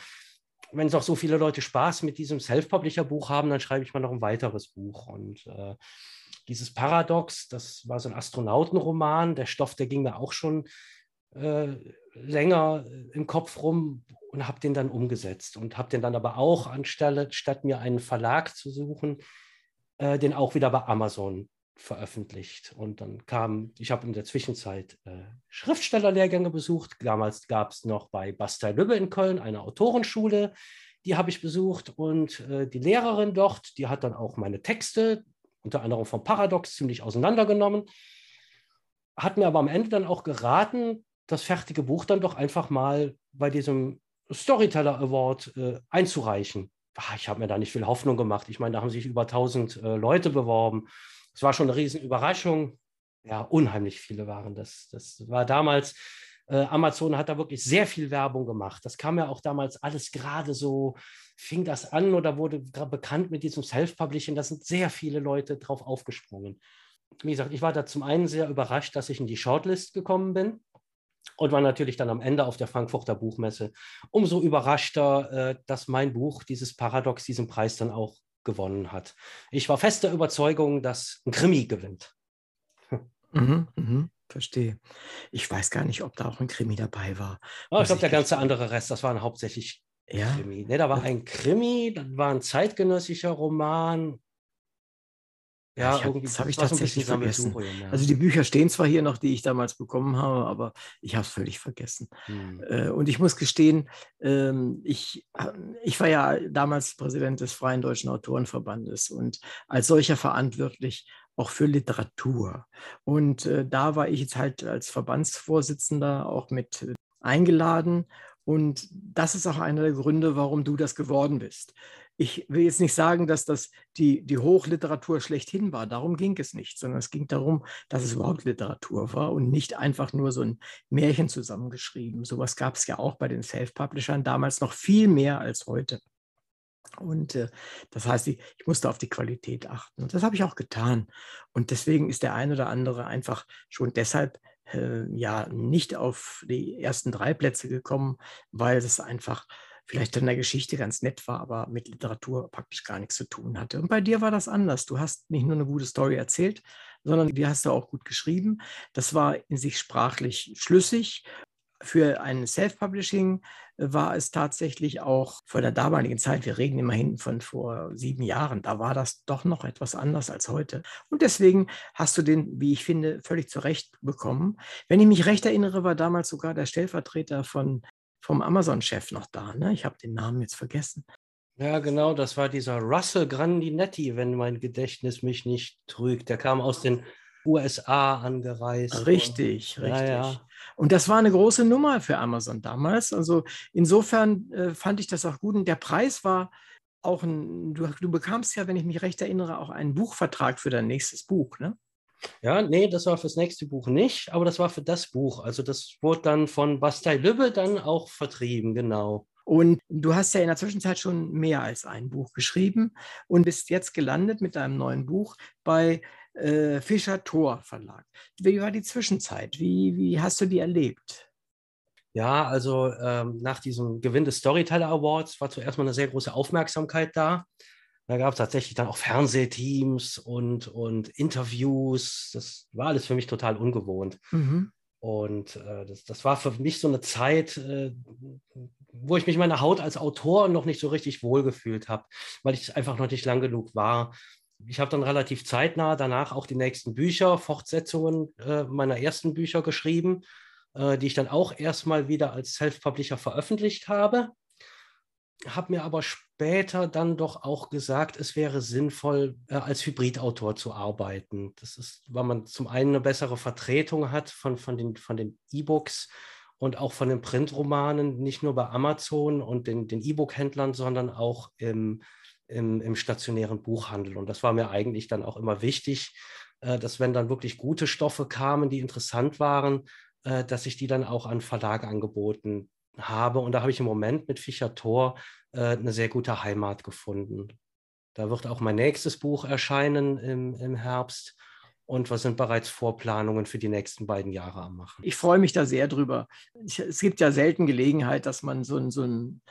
wenn es auch so viele Leute Spaß mit diesem Self-Publisher-Buch haben, dann schreibe ich mal noch ein weiteres Buch. Und äh, dieses Paradox, das war so ein Astronautenroman. Der Stoff, der ging mir auch schon äh, länger im Kopf rum und habe den dann umgesetzt und habe den dann aber auch anstelle, statt mir einen Verlag zu suchen, äh, den auch wieder bei Amazon veröffentlicht. Und dann kam, ich habe in der Zwischenzeit äh, Schriftstellerlehrgänge besucht. Damals gab es noch bei Bastei Lübbe in Köln eine Autorenschule. Die habe ich besucht und äh, die Lehrerin dort, die hat dann auch meine Texte, unter anderem vom Paradox, ziemlich auseinandergenommen. Hat mir aber am Ende dann auch geraten, das fertige Buch dann doch einfach mal bei diesem Storyteller Award äh, einzureichen. Ach, ich habe mir da nicht viel Hoffnung gemacht. Ich meine, da haben sich über 1000 äh, Leute beworben. Es war schon eine Riesenüberraschung. Ja, unheimlich viele waren das. Das war damals, äh, Amazon hat da wirklich sehr viel Werbung gemacht. Das kam ja auch damals alles gerade so, fing das an oder wurde bekannt mit diesem Self-Publishing. Da sind sehr viele Leute drauf aufgesprungen. Wie gesagt, ich war da zum einen sehr überrascht, dass ich in die Shortlist gekommen bin und war natürlich dann am Ende auf der Frankfurter Buchmesse umso überraschter, äh, dass mein Buch, dieses Paradox, diesen Preis dann auch gewonnen hat. Ich war fester Überzeugung, dass ein Krimi gewinnt. Mhm, mhm, verstehe. Ich weiß gar nicht, ob da auch ein Krimi dabei war. Oh, ich glaube, der ganze andere Rest, das waren hauptsächlich ja? Krimi. Ne, da war ein Krimi, dann war ein zeitgenössischer Roman, ja, hab, das habe ich tatsächlich vergessen. Ja. Also die Bücher stehen zwar hier noch, die ich damals bekommen habe, aber ich habe es völlig vergessen. Hm. Äh, und ich muss gestehen, ähm, ich, ich war ja damals Präsident des Freien Deutschen Autorenverbandes und als solcher verantwortlich auch für Literatur. Und äh, da war ich jetzt halt als Verbandsvorsitzender auch mit eingeladen. Und das ist auch einer der Gründe, warum du das geworden bist. Ich will jetzt nicht sagen, dass das die, die Hochliteratur schlechthin war. Darum ging es nicht, sondern es ging darum, dass es überhaupt Literatur war und nicht einfach nur so ein Märchen zusammengeschrieben. Sowas gab es ja auch bei den Self-Publishern damals noch viel mehr als heute. Und äh, das heißt, ich, ich, musste auf die Qualität achten. Und das habe ich auch getan. Und deswegen ist der ein oder andere einfach schon deshalb äh, ja nicht auf die ersten drei Plätze gekommen, weil es einfach vielleicht in der Geschichte ganz nett war, aber mit Literatur praktisch gar nichts zu tun hatte. Und bei dir war das anders. Du hast nicht nur eine gute Story erzählt, sondern die hast du auch gut geschrieben. Das war in sich sprachlich schlüssig. Für ein Self-Publishing war es tatsächlich auch vor der damaligen Zeit, wir reden immerhin von vor sieben Jahren, da war das doch noch etwas anders als heute. Und deswegen hast du den, wie ich finde, völlig zurecht bekommen. Wenn ich mich recht erinnere, war damals sogar der Stellvertreter von vom Amazon-Chef noch da. Ne? Ich habe den Namen jetzt vergessen. Ja, genau, das war dieser Russell Grandinetti, wenn mein Gedächtnis mich nicht trügt. Der kam aus den USA angereist. Richtig, und, richtig. Ja. Und das war eine große Nummer für Amazon damals. Also insofern äh, fand ich das auch gut. Und der Preis war auch ein, du, du bekamst ja, wenn ich mich recht erinnere, auch einen Buchvertrag für dein nächstes Buch, ne? Ja, nee, das war fürs nächste Buch nicht, aber das war für das Buch. Also das wurde dann von Bastei Lübbe dann auch vertrieben, genau. Und du hast ja in der Zwischenzeit schon mehr als ein Buch geschrieben und bist jetzt gelandet mit deinem neuen Buch bei äh, Fischer Thor Verlag. Wie war die Zwischenzeit? Wie, wie hast du die erlebt? Ja, also ähm, nach diesem Gewinn des Storyteller Awards war zuerst mal eine sehr große Aufmerksamkeit da. Da gab es tatsächlich dann auch Fernsehteams und, und Interviews. Das war alles für mich total ungewohnt. Mhm. Und äh, das, das war für mich so eine Zeit, äh, wo ich mich meiner Haut als Autor noch nicht so richtig wohlgefühlt habe, weil ich einfach noch nicht lang genug war. Ich habe dann relativ zeitnah danach auch die nächsten Bücher, Fortsetzungen äh, meiner ersten Bücher geschrieben, äh, die ich dann auch erstmal wieder als Self-Publisher veröffentlicht habe. Habe mir aber später dann doch auch gesagt, es wäre sinnvoll, äh, als Hybridautor zu arbeiten. Das ist, weil man zum einen eine bessere Vertretung hat von, von den von E-Books und auch von den Printromanen, nicht nur bei Amazon und den, E-Book-Händlern, sondern auch im, im, im, stationären Buchhandel. Und das war mir eigentlich dann auch immer wichtig, äh, dass wenn dann wirklich gute Stoffe kamen, die interessant waren, äh, dass ich die dann auch an Verlage angeboten habe. Und da habe ich im Moment mit Fischer Thor äh, eine sehr gute Heimat gefunden. Da wird auch mein nächstes Buch erscheinen im, im Herbst und was sind bereits Vorplanungen für die nächsten beiden Jahre am Machen. Ich freue mich da sehr drüber. Ich, es gibt ja selten Gelegenheit, dass man so einen so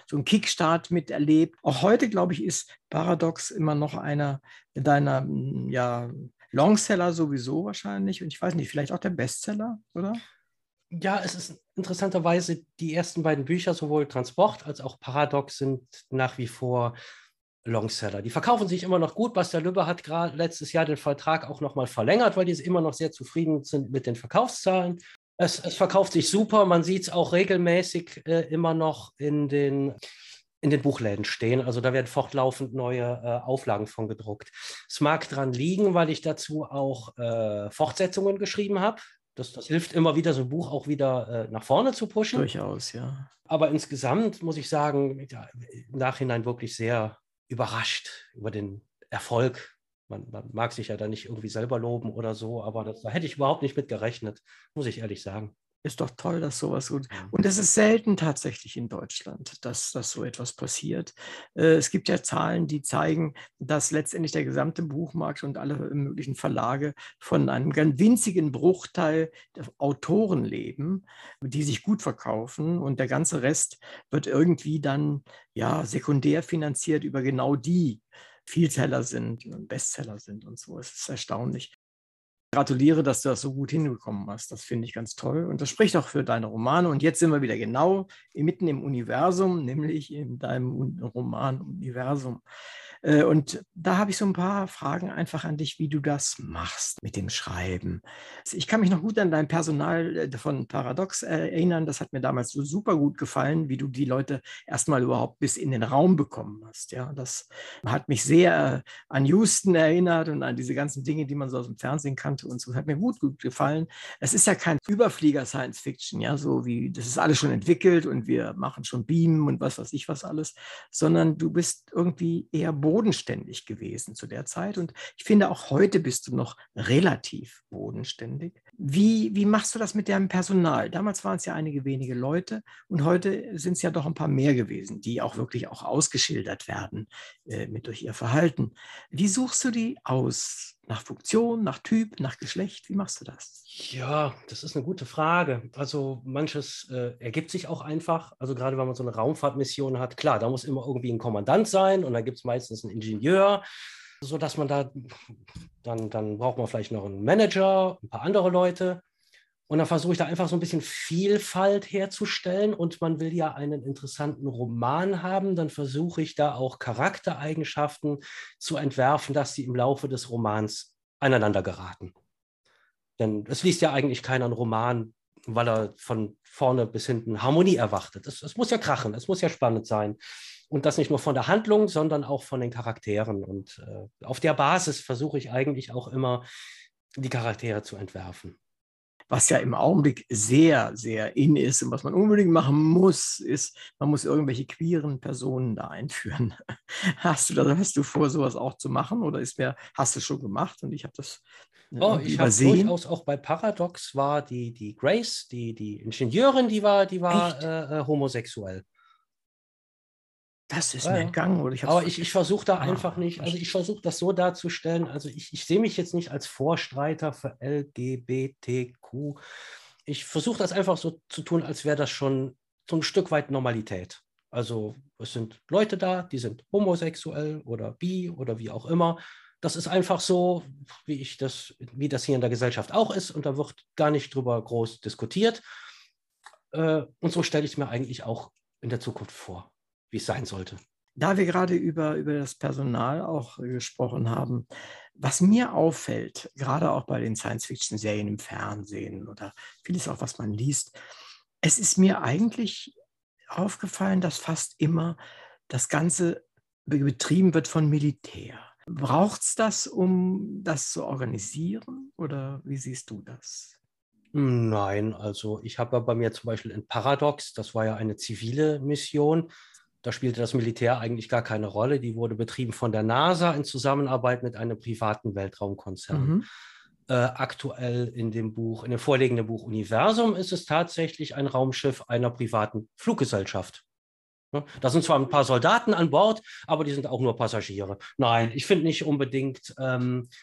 so ein Kickstart miterlebt. Auch heute, glaube ich, ist Paradox immer noch einer deiner ja, Longseller sowieso wahrscheinlich. Und ich weiß nicht, vielleicht auch der Bestseller, oder? Ja, es ist interessanterweise die ersten beiden Bücher, sowohl Transport als auch Paradox, sind nach wie vor Longseller. Die verkaufen sich immer noch gut. Basta Lübbe hat gerade letztes Jahr den Vertrag auch nochmal verlängert, weil die immer noch sehr zufrieden sind mit den Verkaufszahlen. Es, es verkauft sich super. Man sieht es auch regelmäßig äh, immer noch in den, in den Buchläden stehen. Also da werden fortlaufend neue äh, Auflagen von gedruckt. Es mag daran liegen, weil ich dazu auch äh, Fortsetzungen geschrieben habe. Das, das, hilft immer wieder, so ein Buch auch wieder äh, nach vorne zu pushen. Durchaus, ja. Aber insgesamt muss ich sagen, ja, im Nachhinein wirklich sehr überrascht über den Erfolg. Man, man, mag sich ja da nicht irgendwie selber loben oder so, aber das, da hätte ich überhaupt nicht mit gerechnet, muss ich ehrlich sagen. Ist doch toll, dass sowas gut. Und es ist selten tatsächlich in Deutschland, dass, dass so etwas passiert. Äh, es gibt ja Zahlen, die zeigen, dass letztendlich der gesamte Buchmarkt und alle möglichen Verlage von einem ganz winzigen Bruchteil der Autoren leben, die sich gut verkaufen. Und der ganze Rest wird irgendwie dann ja sekundär finanziert über genau die. Vielseller sind, Bestseller sind und so. Es ist erstaunlich gratuliere, dass du das so gut hinbekommen hast. Das finde ich ganz toll. Und das spricht auch für deine Romane. Und jetzt sind wir wieder genau mitten im Universum, nämlich in deinem Roman Universum. Äh, und da habe ich so ein paar Fragen einfach an dich, wie du das machst mit dem Schreiben. Ich kann mich noch gut an dein Personal äh, von Paradox erinnern. Das hat mir damals so super gut gefallen, wie du die Leute erstmal überhaupt bis in den Raum bekommen hast. Ja, das hat mich sehr an Houston erinnert und an diese ganzen Dinge, die man so aus dem Fernsehen kannte und so. Hat mir gut, gut gefallen. Es ist ja kein Überflieger Science Fiction, ja, so wie das ist alles schon entwickelt und wir machen schon Beamen und was weiß ich was alles, sondern du bist irgendwie eher bodenständig gewesen zu der Zeit. Und ich finde, auch heute bist du noch relativ bodenständig. Wie, wie machst du das mit deinem Personal? Damals waren es ja einige wenige Leute und heute sind es ja doch ein paar mehr gewesen, die auch wirklich auch ausgeschildert werden äh, mit durch ihr Verhalten. Wie suchst du die aus? Nach Funktion, nach Typ, nach Geschlecht? Wie machst du das? Ja, das ist eine gute Frage. Also manches äh, ergibt sich auch einfach. Also gerade wenn man so eine Raumfahrtmission hat, klar, da muss immer irgendwie ein Kommandant sein und dann gibt es meistens einen Ingenieur, sodass man da, dann, dann braucht man vielleicht noch einen Manager, ein paar andere Leute. Und dann versuche ich da einfach so ein bisschen Vielfalt herzustellen und man will ja einen interessanten Roman haben, dann versuche ich da auch Charaktereigenschaften zu entwerfen, dass sie im Laufe des Romans aneinander geraten. Denn es liest ja eigentlich keiner einen Roman, weil er von vorne bis hinten Harmonie erwartet. Es, es muss ja krachen, es muss ja spannend sein. Und das nicht nur von der Handlung, sondern auch von den Charakteren. Und äh, auf der Basis versuche ich eigentlich auch immer, die Charaktere zu entwerfen was ja im Augenblick sehr, sehr in ist und was man unbedingt machen muss, ist, man muss irgendwelche queeren Personen da einführen. Hast du das, hast du vor, sowas auch zu machen oder ist mir, hast du schon gemacht und ich habe das Oh, ich habe durchaus auch bei Paradox war die, die Grace, die, die Ingenieurin, die war, die war äh, äh, homosexuell. Das ist mir entgangen. Oder ich Aber ich, ich versuche da ah, einfach nicht, also ich versuche das so darzustellen, also ich, ich sehe mich jetzt nicht als Vorstreiter für LGBTQ. Ich versuche das einfach so zu tun, als wäre das schon so ein Stück weit Normalität. Also es sind Leute da, die sind homosexuell oder bi oder wie auch immer. Das ist einfach so, wie ich das, wie das hier in der Gesellschaft auch ist, und da wird gar nicht drüber groß diskutiert. Äh, und so stelle ich es mir eigentlich auch in der Zukunft vor wie es sein sollte. Da wir gerade über, über das Personal auch gesprochen haben, was mir auffällt, gerade auch bei den Science-Fiction-Serien im Fernsehen oder vieles auch, was man liest, es ist mir eigentlich aufgefallen, dass fast immer das Ganze betrieben wird von Militär. Braucht es das, um das zu organisieren oder wie siehst du das? Nein, also ich habe bei mir zum Beispiel in Paradox, das war ja eine zivile Mission, da spielte das Militär eigentlich gar keine Rolle. Die wurde betrieben von der NASA in Zusammenarbeit mit einem privaten Weltraumkonzern. Mhm. Äh, aktuell in dem Buch, in dem vorliegenden Buch Universum ist es tatsächlich ein Raumschiff einer privaten Fluggesellschaft. Da sind zwar ein paar Soldaten an Bord, aber die sind auch nur Passagiere. Nein, ich finde nicht unbedingt, ähm, äh,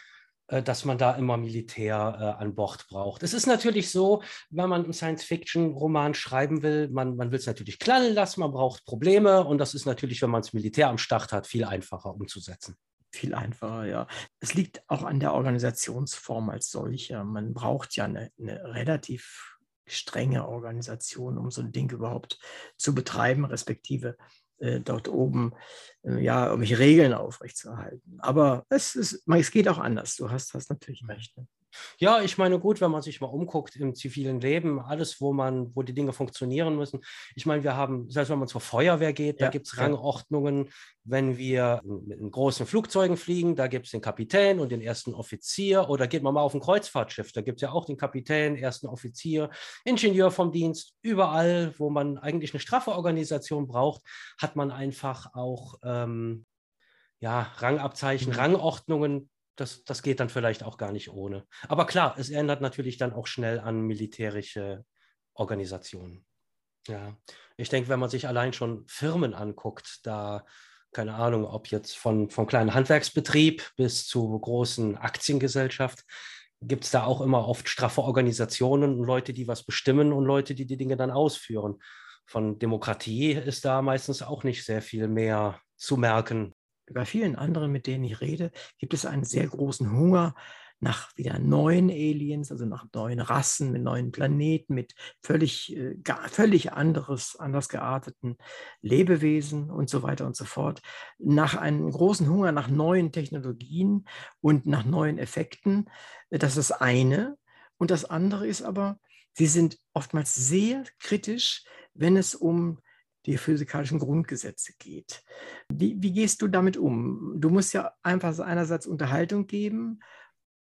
dass man da immer Militär äh, an Bord braucht. Es ist natürlich so, wenn man einen Science-Fiction-Roman schreiben will, man, man will es natürlich knallen lassen, man braucht Probleme und das ist natürlich, wenn man das Militär am Start hat, viel einfacher umzusetzen. Viel einfacher, ja. Es liegt auch an der Organisationsform als solcher. Man braucht ja eine, eine relativ strenge Organisation, um so ein Ding überhaupt zu betreiben, respektive äh, dort oben äh, ja, irgendwelche Regeln aufrechtzuerhalten. Aber es, ist, es geht auch anders. Du hast, hast natürlich recht. Ne? Ja, ich meine, gut, wenn man sich mal umguckt im zivilen Leben, alles, wo man, wo die Dinge funktionieren müssen. Ich meine, wir haben, selbst wenn man zur Feuerwehr geht, ja, da gibt es Rangordnungen. Wenn wir mit großen Flugzeugen fliegen, da gibt es den Kapitän und den ersten Offizier. Oder geht man mal auf ein Kreuzfahrtschiff, da gibt es ja auch den Kapitän, ersten Offizier, Ingenieur vom Dienst. Überall, wo man eigentlich eine straffe Organisation braucht, hat man einfach auch ähm, ja, Rangabzeichen, mhm. Rangordnungen, das, das geht dann vielleicht auch gar nicht ohne. Aber klar, es ändert natürlich dann auch schnell an militärische Organisationen. Ja, ich denke, wenn man sich allein schon Firmen anguckt, da keine Ahnung, ob jetzt von, von kleinen Handwerksbetrieb bis zu großen Aktiengesellschaft, gibt es da auch immer oft straffe Organisationen und Leute, die was bestimmen und Leute, die die Dinge dann ausführen. Von Demokratie ist da meistens auch nicht sehr viel mehr zu merken bei vielen anderen, mit denen ich rede, gibt es einen sehr großen Hunger nach wieder neuen Aliens, also nach neuen Rassen, mit neuen Planeten, mit völlig, äh, gar, völlig anderes, anders gearteten Lebewesen und so weiter und so fort. Nach einem großen Hunger nach neuen Technologien und nach neuen Effekten. Das ist das eine. Und das andere ist aber, sie sind oftmals sehr kritisch, wenn es um die physikalischen Grundgesetze geht. Wie, wie gehst du damit um? Du musst ja einfach einerseits Unterhaltung geben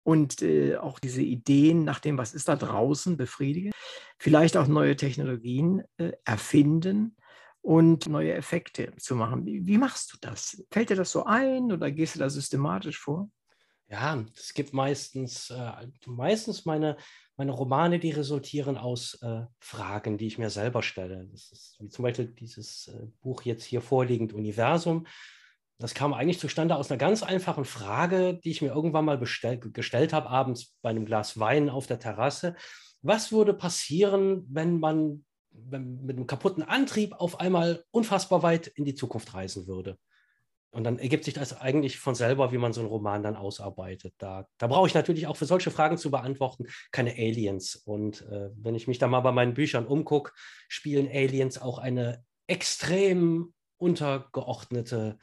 und äh, auch diese Ideen nach dem, was ist da draußen, befriedigen. Vielleicht auch neue Technologien äh, erfinden und neue Effekte zu machen. Wie, wie, machst du das? Fällt dir das so ein oder gehst du da systematisch vor? Ja, es gibt meistens, äh, meistens meine, meine Romane, die resultieren aus äh, Fragen, die ich mir selber stelle. Das ist wie zum Beispiel dieses äh, Buch jetzt hier vorliegend, Universum. Das kam eigentlich zustande aus einer ganz einfachen Frage, die ich mir irgendwann mal gestellt habe, abends bei einem Glas Wein auf der Terrasse. Was würde passieren, wenn man wenn, mit einem kaputten Antrieb auf einmal unfassbar weit in die Zukunft reisen würde? Und dann ergibt sich das eigentlich von selber, wie man so einen Roman dann ausarbeitet. Da, da brauche ich natürlich auch für solche Fragen zu beantworten keine Aliens. Und äh, wenn ich mich da mal bei meinen Büchern umgucke, spielen Aliens auch eine extrem untergeordnete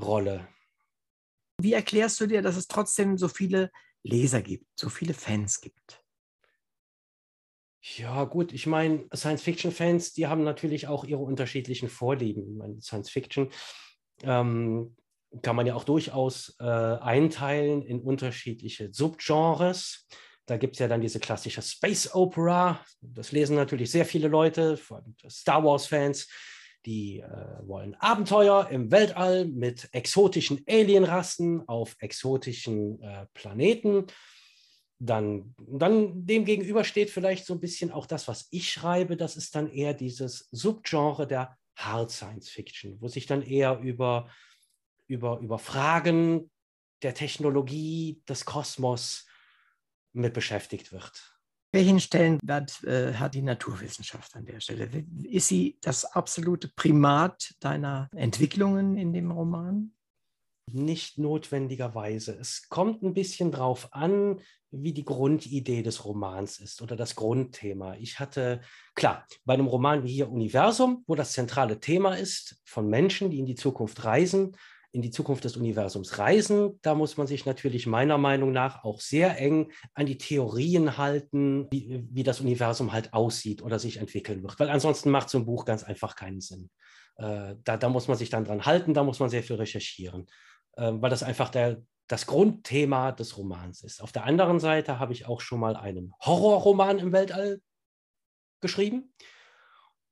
Rolle. Wie erklärst du dir, dass es trotzdem so viele Leser gibt, so viele Fans gibt? Ja, gut, ich meine, Science-Fiction-Fans, die haben natürlich auch ihre unterschiedlichen Vorlieben. Ich meine, Science-Fiction ähm, kann man ja auch durchaus äh, einteilen in unterschiedliche Subgenres. Da gibt es ja dann diese klassische Space Opera. Das lesen natürlich sehr viele Leute, vor allem Star Wars-Fans. Die äh, wollen Abenteuer im Weltall mit exotischen Alienrassen auf exotischen äh, Planeten. dann, dann dem gegenüber steht vielleicht so ein bisschen auch das, was ich schreibe. Das ist dann eher dieses Subgenre der Hard Science Fiction, wo sich dann eher über, über, über Fragen der Technologie, des Kosmos mit beschäftigt wird. Welchen Stellenwert äh, hat die Naturwissenschaft an der Stelle? Ist sie das absolute Primat deiner Entwicklungen in dem Roman? Nicht notwendigerweise. Es kommt ein bisschen drauf an, wie die Grundidee des Romans ist oder das Grundthema. Ich hatte, klar, bei einem Roman wie hier Universum, wo das zentrale Thema ist, von Menschen, die in die Zukunft reisen, in die Zukunft des Universums reisen. Da muss man sich natürlich meiner Meinung nach auch sehr eng an die Theorien halten, wie, wie das Universum halt aussieht oder sich entwickeln wird. Weil ansonsten macht so ein Buch ganz einfach keinen Sinn. Äh, da, da, muss man sich dann dran halten, da muss man sehr viel recherchieren, äh, weil das einfach der, das Grundthema des Romans ist. Auf der anderen Seite habe ich auch schon mal einen Horrorroman im Weltall geschrieben.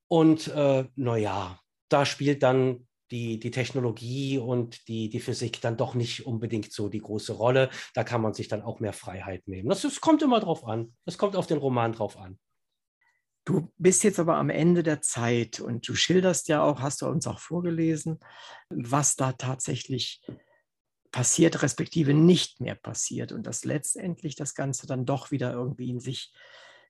Und äh, naja, da spielt dann die, die Technologie und die, die Physik dann doch nicht unbedingt so die große Rolle. Da kann man sich dann auch mehr Freiheit nehmen. Das, das kommt immer drauf an. Es kommt auf den Roman drauf an. Du bist jetzt aber am Ende der Zeit und du schilderst ja auch, hast du uns auch vorgelesen, was da tatsächlich passiert, respektive nicht mehr passiert und dass letztendlich das Ganze dann doch wieder irgendwie in sich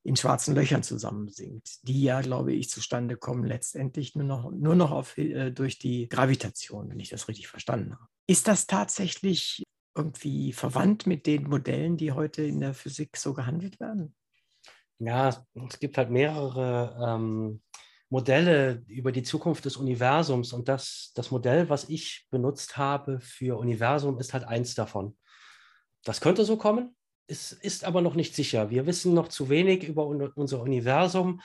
in schwarzen Löchern zusammensinkt, die ja, glaube ich, zustande kommen letztendlich nur noch, nur noch auf, äh, durch die Gravitation, wenn ich das richtig verstanden habe. Ist das tatsächlich irgendwie verwandt mit den Modellen, die heute in der Physik so gehandelt werden? Ja, es gibt halt mehrere ähm, Modelle über die Zukunft des Universums und das, das Modell, was ich benutzt habe für Universum, ist halt eins davon. Das könnte so kommen, es ist aber noch nicht sicher. Wir wissen noch zu wenig über unser Universum,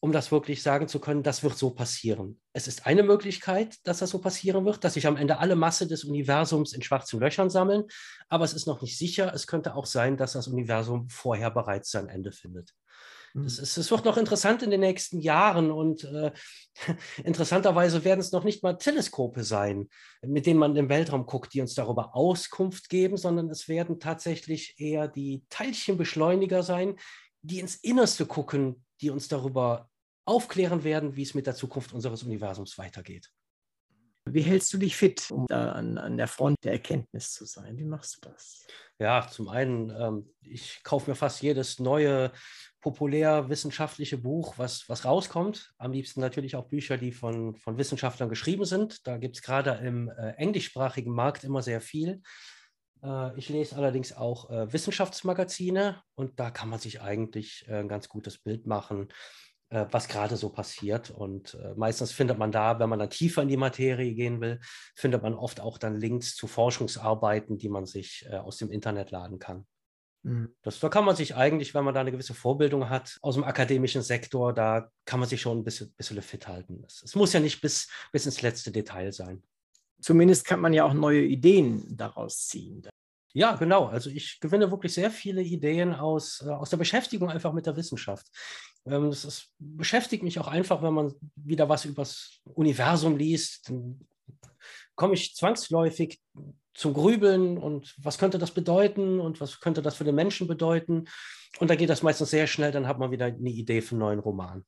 um das wirklich sagen zu können, das wird so passieren. Es ist eine Möglichkeit, dass das so passieren wird, dass sich am Ende alle Masse des Universums in schwarzen Löchern sammeln, aber es ist noch nicht sicher. Es könnte auch sein, dass das Universum vorher bereits sein Ende findet. Es, hm. ist, es wird noch interessant in den nächsten Jahren und äh, interessanterweise werden es noch nicht mal Teleskope sein, mit denen man im Weltraum guckt, die uns darüber Auskunft geben, sondern es werden tatsächlich eher die Teilchenbeschleuniger sein, die ins Innerste gucken, die uns darüber aufklären werden, wie es mit der Zukunft unseres Universums weitergeht. Wie hältst du dich fit, um da an, an der Front der Erkenntnis zu sein? Wie machst du das? Ja, zum einen, ähm, ich kaufe mir fast jedes neue populärwissenschaftliche Buch, was, was rauskommt. Am liebsten natürlich auch Bücher, die von, von Wissenschaftlern geschrieben sind. Da gibt es gerade im äh, englischsprachigen Markt immer sehr viel. Äh, ich lese allerdings auch äh, Wissenschaftsmagazine und da kann man sich eigentlich äh, ein ganz gutes Bild machen, äh, was gerade so passiert. Und äh, meistens findet man da, wenn man dann tiefer in die Materie gehen will, findet man oft auch dann Links zu Forschungsarbeiten, die man sich aus dem Internet laden kann. Mhm. Das, da kann man sich eigentlich, wenn man da eine gewisse Vorbildung hat aus dem akademischen Sektor, da kann man sich schon ein bisschen, bisschen fit halten. Es, es muss ja nicht bis, bis ins letzte Detail sein. Zumindest kann man ja auch neue Ideen daraus ziehen. Ja, genau. Also ich gewinne wirklich sehr viele Ideen aus, äh, aus der Beschäftigung einfach mit der Wissenschaft. Ähm, das ist, beschäftigt mich auch einfach, wenn man wieder was über das Universum liest. Dann komme ich zwangsläufig zum Grübeln und was könnte das bedeuten und was könnte das für den Menschen bedeuten. Und da geht das meistens sehr schnell, dann hat man wieder eine Idee für einen neuen Roman.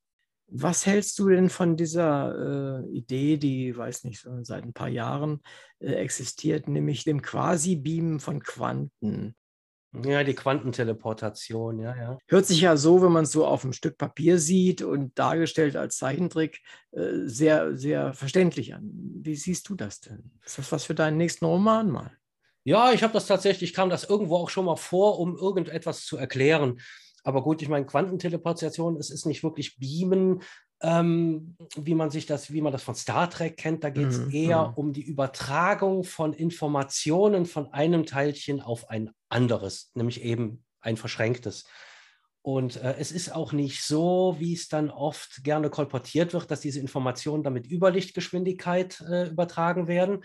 Was hältst du denn von dieser äh, Idee, die, weiß nicht, seit ein paar Jahren äh, existiert, nämlich dem Quasi-Beamen von Quanten? Ja, die Quantenteleportation, ja, ja. Hört sich ja so, wenn man es so auf einem Stück Papier sieht und dargestellt als Zeichentrick, äh, sehr, sehr verständlich an. Wie siehst du das denn? Ist das was für deinen nächsten Roman mal? Ja, ich habe das tatsächlich, kam das irgendwo auch schon mal vor, um irgendetwas zu erklären. Aber gut, ich meine, Quantenteleportation, es ist nicht wirklich Beamen, ähm, wie man sich das, wie man das von Star Trek kennt. Da geht es mhm. eher mhm. um die Übertragung von Informationen von einem Teilchen auf ein anderes, nämlich eben ein verschränktes. Und äh, es ist auch nicht so, wie es dann oft gerne kolportiert wird, dass diese Informationen damit Überlichtgeschwindigkeit äh, übertragen werden,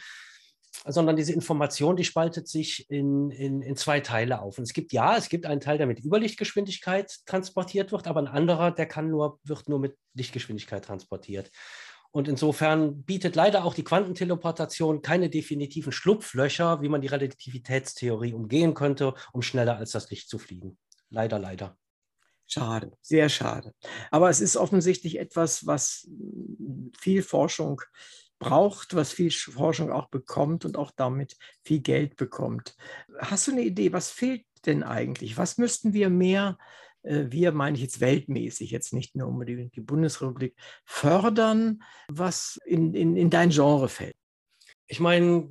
sondern diese Information, die spaltet sich in, in, in zwei Teile auf. Und es gibt ja, es gibt einen Teil, der mit Überlichtgeschwindigkeit transportiert wird, aber ein anderer, der kann nur, wird nur mit Lichtgeschwindigkeit transportiert. Und insofern bietet leider auch die Quantenteleportation keine definitiven Schlupflöcher, wie man die Relativitätstheorie umgehen könnte, um schneller als das Licht zu fliegen. Leider, leider. Schade, sehr schade. Aber es ist offensichtlich etwas, was viel Forschung braucht, was viel Forschung auch bekommt und auch damit viel Geld bekommt. Hast du eine Idee, was fehlt denn eigentlich? Was müssten wir mehr, äh, wir meine ich jetzt weltmäßig, jetzt nicht nur unbedingt die Bundesrepublik, fördern, was in, in, in dein Genre fällt? Ich meine,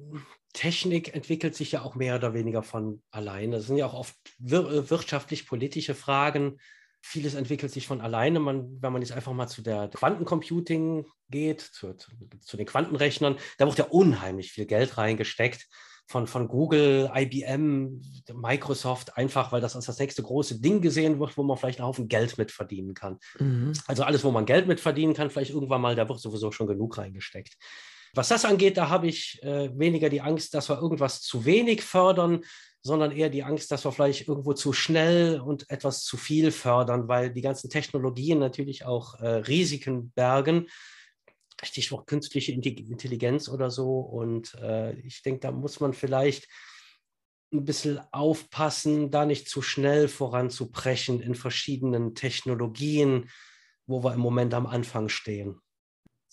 Technik entwickelt sich ja auch mehr oder weniger von alleine. Das sind ja auch oft wir wirtschaftlich-politische Fragen vieles entwickelt sich von alleine. Man, wenn man jetzt einfach mal zu der Quantencomputing geht, zu, zu, zu, den Quantenrechnern, da wird ja unheimlich viel Geld reingesteckt. Von, von Google, IBM, Microsoft, einfach weil das als das nächste große Ding gesehen wird, wo man vielleicht einen Haufen Geld mit verdienen kann. Mhm. Also alles, wo man Geld mit verdienen kann, vielleicht irgendwann mal, da wird sowieso schon genug reingesteckt. Was das angeht, da habe ich äh, weniger die Angst, dass wir irgendwas zu wenig fördern, sondern eher die Angst, dass wir vielleicht irgendwo zu schnell und etwas zu viel fördern, weil die ganzen Technologien natürlich auch äh, Risiken bergen. Stichwort künstliche Intelligenz oder so. Und äh, ich denke, da muss man vielleicht ein bisschen aufpassen, da nicht zu schnell voranzubrechen in verschiedenen Technologien, wo wir im Moment am Anfang stehen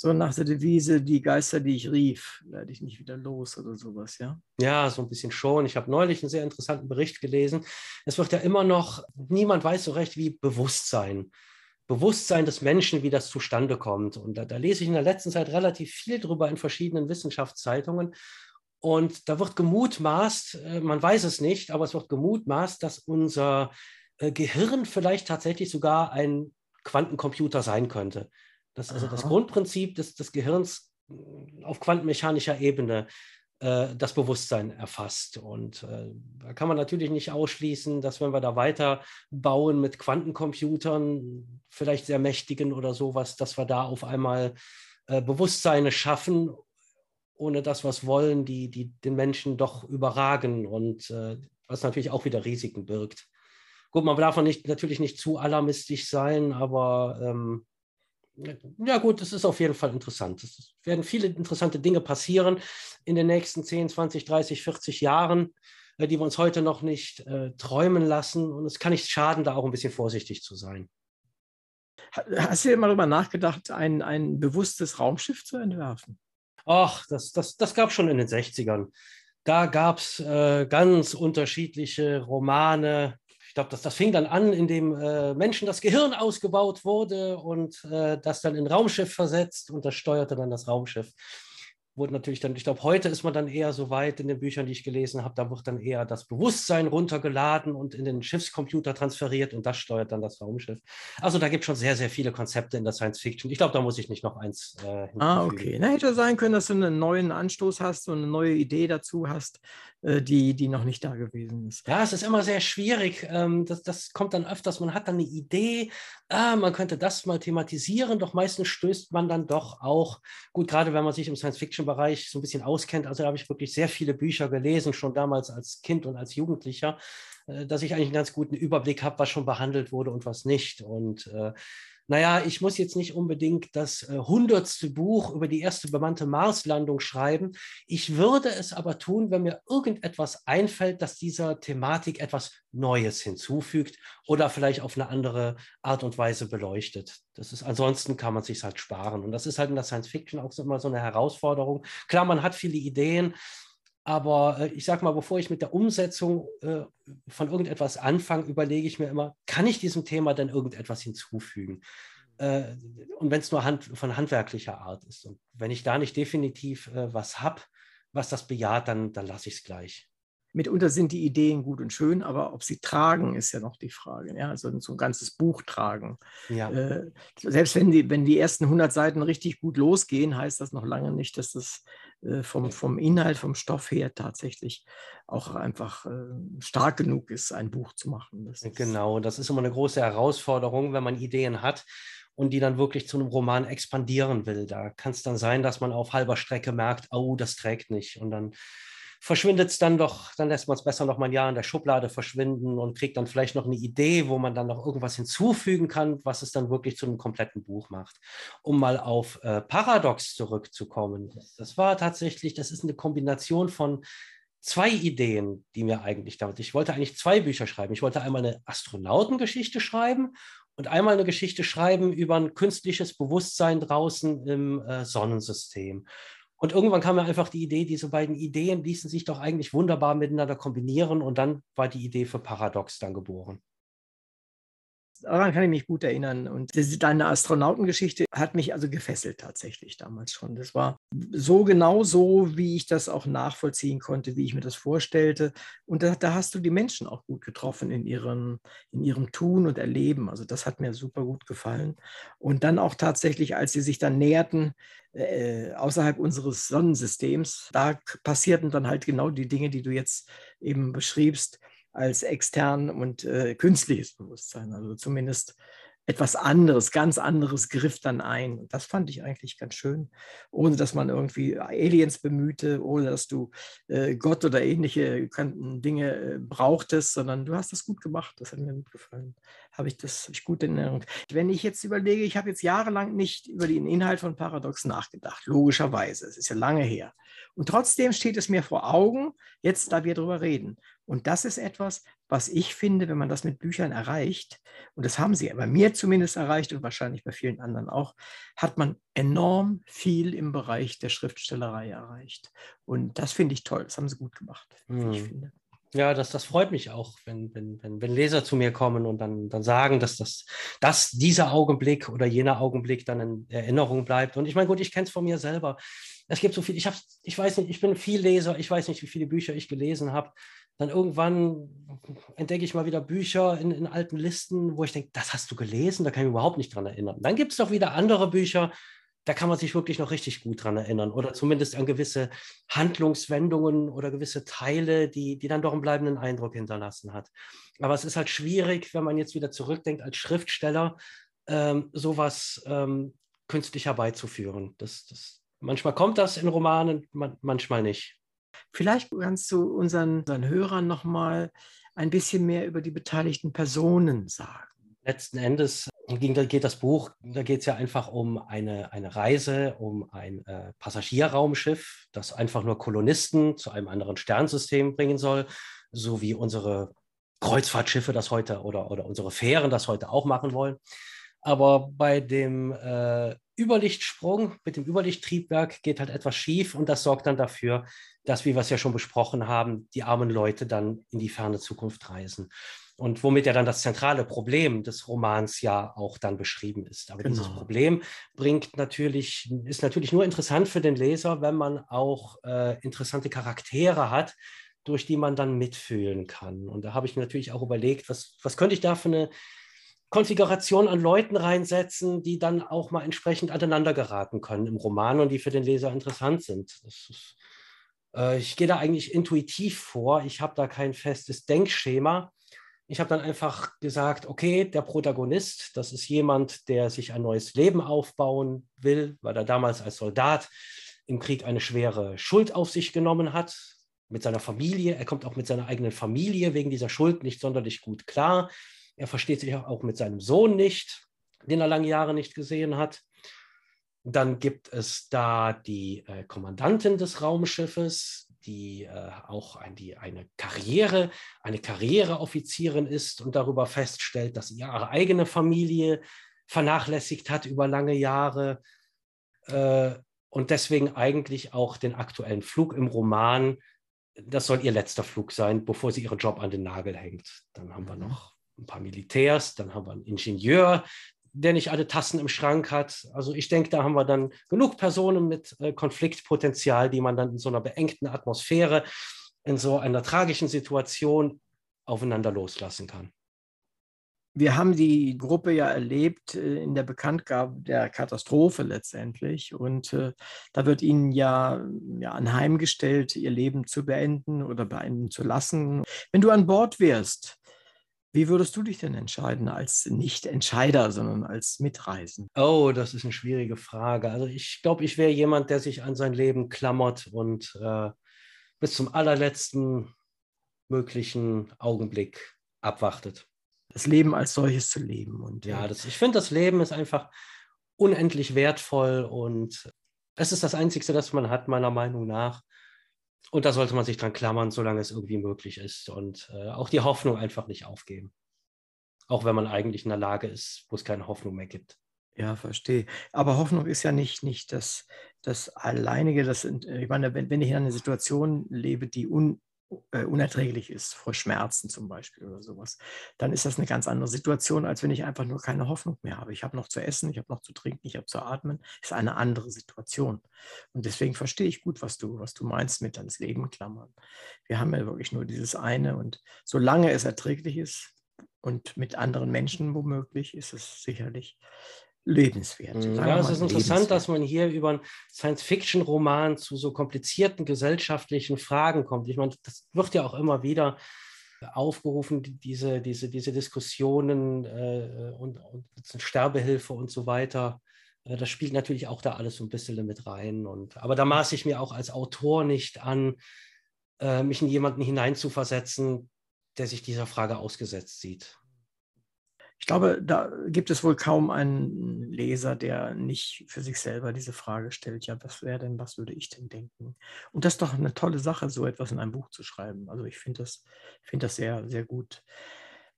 so nach der Devise, die Geister, die ich rief, werde ich nicht wieder los oder sowas, ja? Ja, so ein bisschen schon. Ich habe neulich einen sehr interessanten Bericht gelesen. Es wird ja immer noch, niemand weiß so recht, wie Bewusstsein, Bewusstsein des Menschen, wie das zustande kommt. Und da, da lese ich in der letzten Zeit relativ viel drüber in verschiedenen Wissenschaftszeitungen. Und da wird gemutmaßt, äh, man weiß es nicht, aber es wird gemutmaßt, dass unser äh, Gehirn vielleicht tatsächlich sogar ein Quantencomputer sein könnte. Das, also das Grundprinzip des, des Gehirns äh, auf quantenmechanischer Ebene äh, das Bewusstsein erfasst. Und äh, da kann man natürlich nicht ausschließen, dass wenn wir da weiter bauen mit Quantencomputern, vielleicht sehr mächtigen oder sowas, dass wir da auf einmal äh, Bewusstseine schaffen, ohne das, was wollen, die, die den Menschen doch überragen und äh, was natürlich auch wieder Risiken birgt. Gut, man darf nicht, natürlich nicht zu alarmistisch sein, aber ähm, ja gut, es ist auf jeden Fall interessant. Es werden viele interessante Dinge passieren in den nächsten 10, 20, 30, 40 Jahren, äh, die wir uns heute noch nicht äh, träumen lassen. Und es kann nicht schaden, da auch ein bisschen vorsichtig zu sein. Hast du dir mal darüber nachgedacht, ein, ein bewusstes Raumschiff zu entwerfen? Ach, das, das, das gab es schon in den 60ern. Da gab es äh, ganz unterschiedliche Romane, ich glaube, das, fing dann an, indem äh, Menschen das Gehirn ausgebaut wurde und äh, das dann in Raumschiff versetzt und das steuerte dann das Raumschiff wurde natürlich dann, ich glaube, heute ist man dann eher so weit in den Büchern, die ich gelesen habe, da wird dann eher das Bewusstsein runtergeladen und in den Schiffscomputer transferiert und das steuert dann das Raumschiff. Also da gibt es schon sehr, sehr viele Konzepte in der Science Fiction. Ich glaube, da muss ich nicht noch eins äh, Ah, okay. Na, hätte sein können, dass du einen neuen Anstoß hast und eine neue Idee dazu hast, äh, die, die noch nicht da gewesen ist. Ja, es ist immer sehr schwierig. Ähm, das, das kommt dann öfters, man hat dann eine Idee, ah, man könnte das mal thematisieren, doch meistens stößt man dann doch auch, gut, gerade wenn man sich im Science Fiction Bereich so ein bisschen auskennt, also da habe ich wirklich sehr viele Bücher gelesen, schon damals als Kind und als Jugendlicher, äh, dass ich eigentlich einen ganz guten Überblick habe, was schon behandelt wurde und was nicht. Und äh, naja, ich muss jetzt nicht unbedingt das äh, hundertste Buch über die erste bemannte Marslandung schreiben. Ich würde es aber tun, wenn mir irgendetwas einfällt, das dieser Thematik etwas Neues hinzufügt oder vielleicht auf eine andere Art und Weise beleuchtet. Das ist ansonsten kann man sich halt sparen. Und das ist halt in der Science Fiction auch immer so eine Herausforderung. Klar, man hat viele Ideen, aber äh, ich sage mal, bevor ich mit der Umsetzung äh, von irgendetwas anfange, überlege ich mir immer, kann ich diesem Thema denn irgendetwas hinzufügen? Äh, und wenn es nur hand, von handwerklicher Art ist. Und wenn ich da nicht definitiv äh, was habe, was das bejaht, dann, dann lasse ich es gleich mitunter sind die Ideen gut und schön, aber ob sie tragen, ist ja noch die Frage. Ja? Also so ein ganzes Buch tragen. Ja. Äh, selbst wenn die, wenn die ersten 100 Seiten richtig gut losgehen, heißt das noch lange nicht, dass das vom, vom Inhalt, vom Stoff her tatsächlich auch einfach äh, stark genug ist, ein Buch zu machen. Das genau, das ist immer eine große Herausforderung, wenn man Ideen hat und die dann wirklich zu einem Roman expandieren will. Da kann es dann sein, dass man auf halber Strecke merkt, oh, das trägt nicht. Und dann verschwindet es dann doch, dann lässt man es besser noch mal ein Jahr in der Schublade verschwinden und kriegt dann vielleicht noch eine Idee, wo man dann noch irgendwas hinzufügen kann, was es dann wirklich zu einem kompletten Buch macht. Um mal auf äh, Paradox zurückzukommen. Das war tatsächlich, das ist eine Kombination von zwei Ideen, die mir eigentlich damit, ich wollte eigentlich zwei Bücher schreiben. Ich wollte einmal eine Astronautengeschichte schreiben und einmal eine Geschichte schreiben über ein künstliches Bewusstsein draußen im äh, Sonnensystem. Und irgendwann kam mir einfach die Idee, diese beiden Ideen ließen sich doch eigentlich wunderbar miteinander kombinieren und dann war die Idee für Paradox dann geboren. Daran kann ich mich gut erinnern. Und deine Astronautengeschichte hat mich also gefesselt tatsächlich damals schon. Das war so genau so, wie ich das auch nachvollziehen konnte, wie ich mir das vorstellte. Und da, da hast du die Menschen auch gut getroffen in ihrem, in ihrem Tun und Erleben. Also das hat mir super gut gefallen. Und dann auch tatsächlich, als sie sich dann näherten, äh, außerhalb unseres Sonnensystems, da passierten dann halt genau die Dinge, die du jetzt eben beschriebst als extern und äh, künstliches Bewusstsein. Also zumindest etwas anderes, ganz anderes griff dann ein. Und das fand ich eigentlich ganz schön, ohne dass man irgendwie Aliens bemühte, ohne dass du äh, Gott oder ähnliche Dinge äh, brauchtest, sondern du hast das gut gemacht. Das hat mir gut gefallen. Habe ich das hab ich gut in Erinnerung. Wenn ich jetzt überlege, ich habe jetzt jahrelang nicht über den Inhalt von Paradox nachgedacht, logischerweise. Es ist ja lange her. Und trotzdem steht es mir vor Augen, jetzt da wir darüber reden. Und das ist etwas, was ich finde, wenn man das mit Büchern erreicht, und das haben sie bei mir zumindest erreicht und wahrscheinlich bei vielen anderen auch, hat man enorm viel im Bereich der Schriftstellerei erreicht. Und das finde ich toll. Das haben sie gut gemacht, hm. ich finde. Ja, das, das freut mich auch, wenn, wenn, wenn, wenn Leser zu mir kommen und dann, dann sagen, dass, das, dass dieser Augenblick oder jener Augenblick dann in Erinnerung bleibt. Und ich meine, gut, ich kenne es von mir selber. Es gibt so viel, ich, hab, ich weiß nicht, ich bin viel Leser, ich weiß nicht, wie viele Bücher ich gelesen habe. Dann irgendwann entdecke ich mal wieder Bücher in, in alten Listen, wo ich denke, das hast du gelesen, da kann ich mich überhaupt nicht dran erinnern. Dann gibt es doch wieder andere Bücher, da kann man sich wirklich noch richtig gut dran erinnern oder zumindest an gewisse Handlungswendungen oder gewisse Teile, die, die dann doch einen bleibenden Eindruck hinterlassen hat. Aber es ist halt schwierig, wenn man jetzt wieder zurückdenkt als Schriftsteller, ähm, sowas ähm, künstlich herbeizuführen. Das, das, manchmal kommt das in Romanen, man, manchmal nicht. Vielleicht kannst du unseren, unseren Hörern nochmal ein bisschen mehr über die beteiligten Personen sagen. Letzten Endes geht das Buch, da geht es ja einfach um eine, eine Reise, um ein äh, Passagierraumschiff, das einfach nur Kolonisten zu einem anderen Sternsystem bringen soll, so wie unsere Kreuzfahrtschiffe das heute oder, oder unsere Fähren das heute auch machen wollen. Aber bei dem äh, Überlichtsprung mit dem Überlichttriebwerk geht halt etwas schief und das sorgt dann dafür, dass, wie wir es ja schon besprochen haben, die armen Leute dann in die ferne Zukunft reisen und womit ja dann das zentrale Problem des Romans ja auch dann beschrieben ist. Aber genau. dieses Problem bringt natürlich, ist natürlich nur interessant für den Leser, wenn man auch äh, interessante Charaktere hat, durch die man dann mitfühlen kann. Und da habe ich mir natürlich auch überlegt, was, was könnte ich da für eine Konfiguration an Leuten reinsetzen, die dann auch mal entsprechend aneinander geraten können im Roman und die für den Leser interessant sind. Ist, äh, ich gehe da eigentlich intuitiv vor. Ich habe da kein festes Denkschema ich habe dann einfach gesagt, okay, der Protagonist, das ist jemand, der sich ein neues Leben aufbauen will, weil er damals als Soldat im Krieg eine schwere Schuld auf sich genommen hat mit seiner Familie. Er kommt auch mit seiner eigenen Familie wegen dieser Schuld nicht sonderlich gut klar. Er versteht sich auch mit seinem Sohn nicht, den er lange Jahre nicht gesehen hat. Dann gibt es da die äh, Kommandantin des Raumschiffes, die äh, auch ein, die eine Karriere, eine Karriereoffizierin ist und darüber feststellt, dass sie ihre eigene Familie vernachlässigt hat über lange Jahre äh, und deswegen eigentlich auch den aktuellen Flug im Roman, das soll ihr letzter Flug sein, bevor sie ihren Job an den Nagel hängt. Dann haben wir mhm. noch ein paar Militärs, dann haben wir einen Ingenieur, der nicht alle Tassen im Schrank hat. Also ich denke, da haben wir dann genug Personen mit äh, Konfliktpotenzial, die man dann in so einer beengten Atmosphäre, in so einer tragischen Situation aufeinander loslassen kann. Wir haben die Gruppe ja erlebt äh, in der Bekanntgabe der Katastrophe letztendlich. Und äh, da wird ihnen ja, ja anheimgestellt, ihr Leben zu beenden oder beenden zu lassen. Wenn du an Bord wärst, wie würdest du dich denn entscheiden als nicht Entscheider, sondern als Mitreisen? Oh, das ist eine schwierige Frage. Also ich glaube, ich wäre jemand, der sich an sein Leben klammert und äh, bis zum allerletzten möglichen Augenblick abwartet. Das Leben als solches zu leben. Und, ja, das, ich finde, das Leben ist einfach unendlich wertvoll und es ist das Einzige, das man hat, meiner Meinung nach. Und da sollte man sich dran klammern, solange es irgendwie möglich ist. Und äh, auch die Hoffnung einfach nicht aufgeben. Auch wenn man eigentlich in der Lage ist, wo es keine Hoffnung mehr gibt. Ja, verstehe. Aber Hoffnung ist ja nicht, nicht das, das Alleinige. Das, ich meine, wenn, wenn ich in einer Situation lebe, die un, äh, unerträglich ist, vor Schmerzen zum Beispiel oder sowas, dann ist das eine ganz andere Situation, als wenn ich einfach nur keine Hoffnung mehr habe. Ich habe noch zu essen, ich habe noch zu trinken, ich habe zu atmen. Ist eine andere Situation. Und deswegen verstehe ich gut, was du, was du meinst mit ans Leben klammern. Wir haben ja wirklich nur dieses eine und solange es erträglich ist und mit anderen Menschen womöglich, ist es sicherlich lebenswert. Mhm. Ja, es ist interessant, dass man hier über einen Science-Fiction-Roman zu so komplizierten gesellschaftlichen Fragen kommt. Ich meine, das wird ja auch immer wieder aufgerufen, diese, diese, diese Diskussionen äh, und, und Sterbehilfe und so weiter. Äh, das spielt natürlich auch da alles so ein bisschen mit rein. Und, aber da maße ich mir auch als Autor nicht an, äh, mich in jemanden hineinzuversetzen, der sich dieser Frage ausgesetzt sieht. Ich glaube, da gibt es wohl kaum einen Leser, der nicht für sich selber diese Frage stellt, ja, was wäre denn, was würde ich denn denken? Und das ist doch eine tolle Sache, so etwas in einem Buch zu schreiben. Also ich finde das, find das sehr, sehr gut.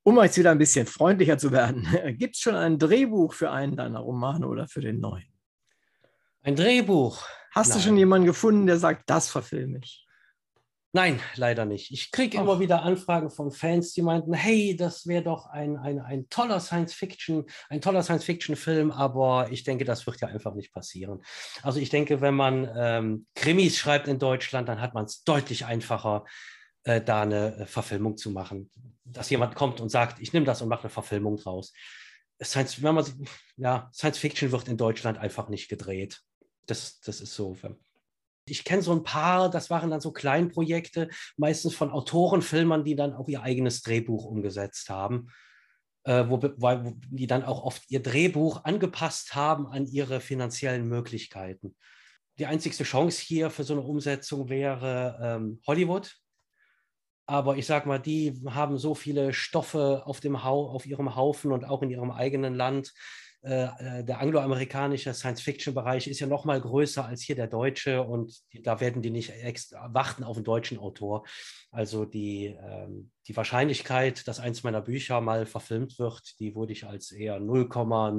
Um jetzt wieder ein bisschen freundlicher zu werden, gibt es schon ein Drehbuch für einen deiner Romane oder für den neuen? Ein Drehbuch? Hast Nein. du schon jemanden gefunden, der sagt, das verfilme ich? Nein, leider nicht. Ich kriege immer wieder Anfragen von Fans, die meinten, hey, das wäre doch ein, ein, ein toller Science-Fiction, ein toller Science-Fiction-Film, aber ich denke, das wird ja einfach nicht passieren. Also ich denke, wenn man ähm, Krimis schreibt in Deutschland, dann hat man es deutlich einfacher, äh, da eine äh, Verfilmung zu machen. Dass jemand kommt und sagt, ich nehme das und mache eine Verfilmung draus. Science, wenn man, ja, Science Fiction wird in Deutschland einfach nicht gedreht. Das, das ist so. Ich kenne so ein paar, das waren dann so Kleinprojekte, meistens von Autorenfilmern, die dann auch ihr eigenes Drehbuch umgesetzt haben, äh, wo, wo, die dann auch oft ihr Drehbuch angepasst haben an ihre finanziellen Möglichkeiten. Die einzigste Chance hier für so eine Umsetzung wäre ähm, Hollywood. Aber ich sage mal, die haben so viele Stoffe auf, dem Hau auf ihrem Haufen und auch in ihrem eigenen Land, äh, äh, der angloamerikanische Science-Fiction-Bereich ist ja noch mal größer als hier der deutsche und die, da werden die nicht extra warten auf einen deutschen Autor. Also die, ähm, die Wahrscheinlichkeit, dass eins meiner Bücher mal verfilmt wird, die würde ich als eher 0,000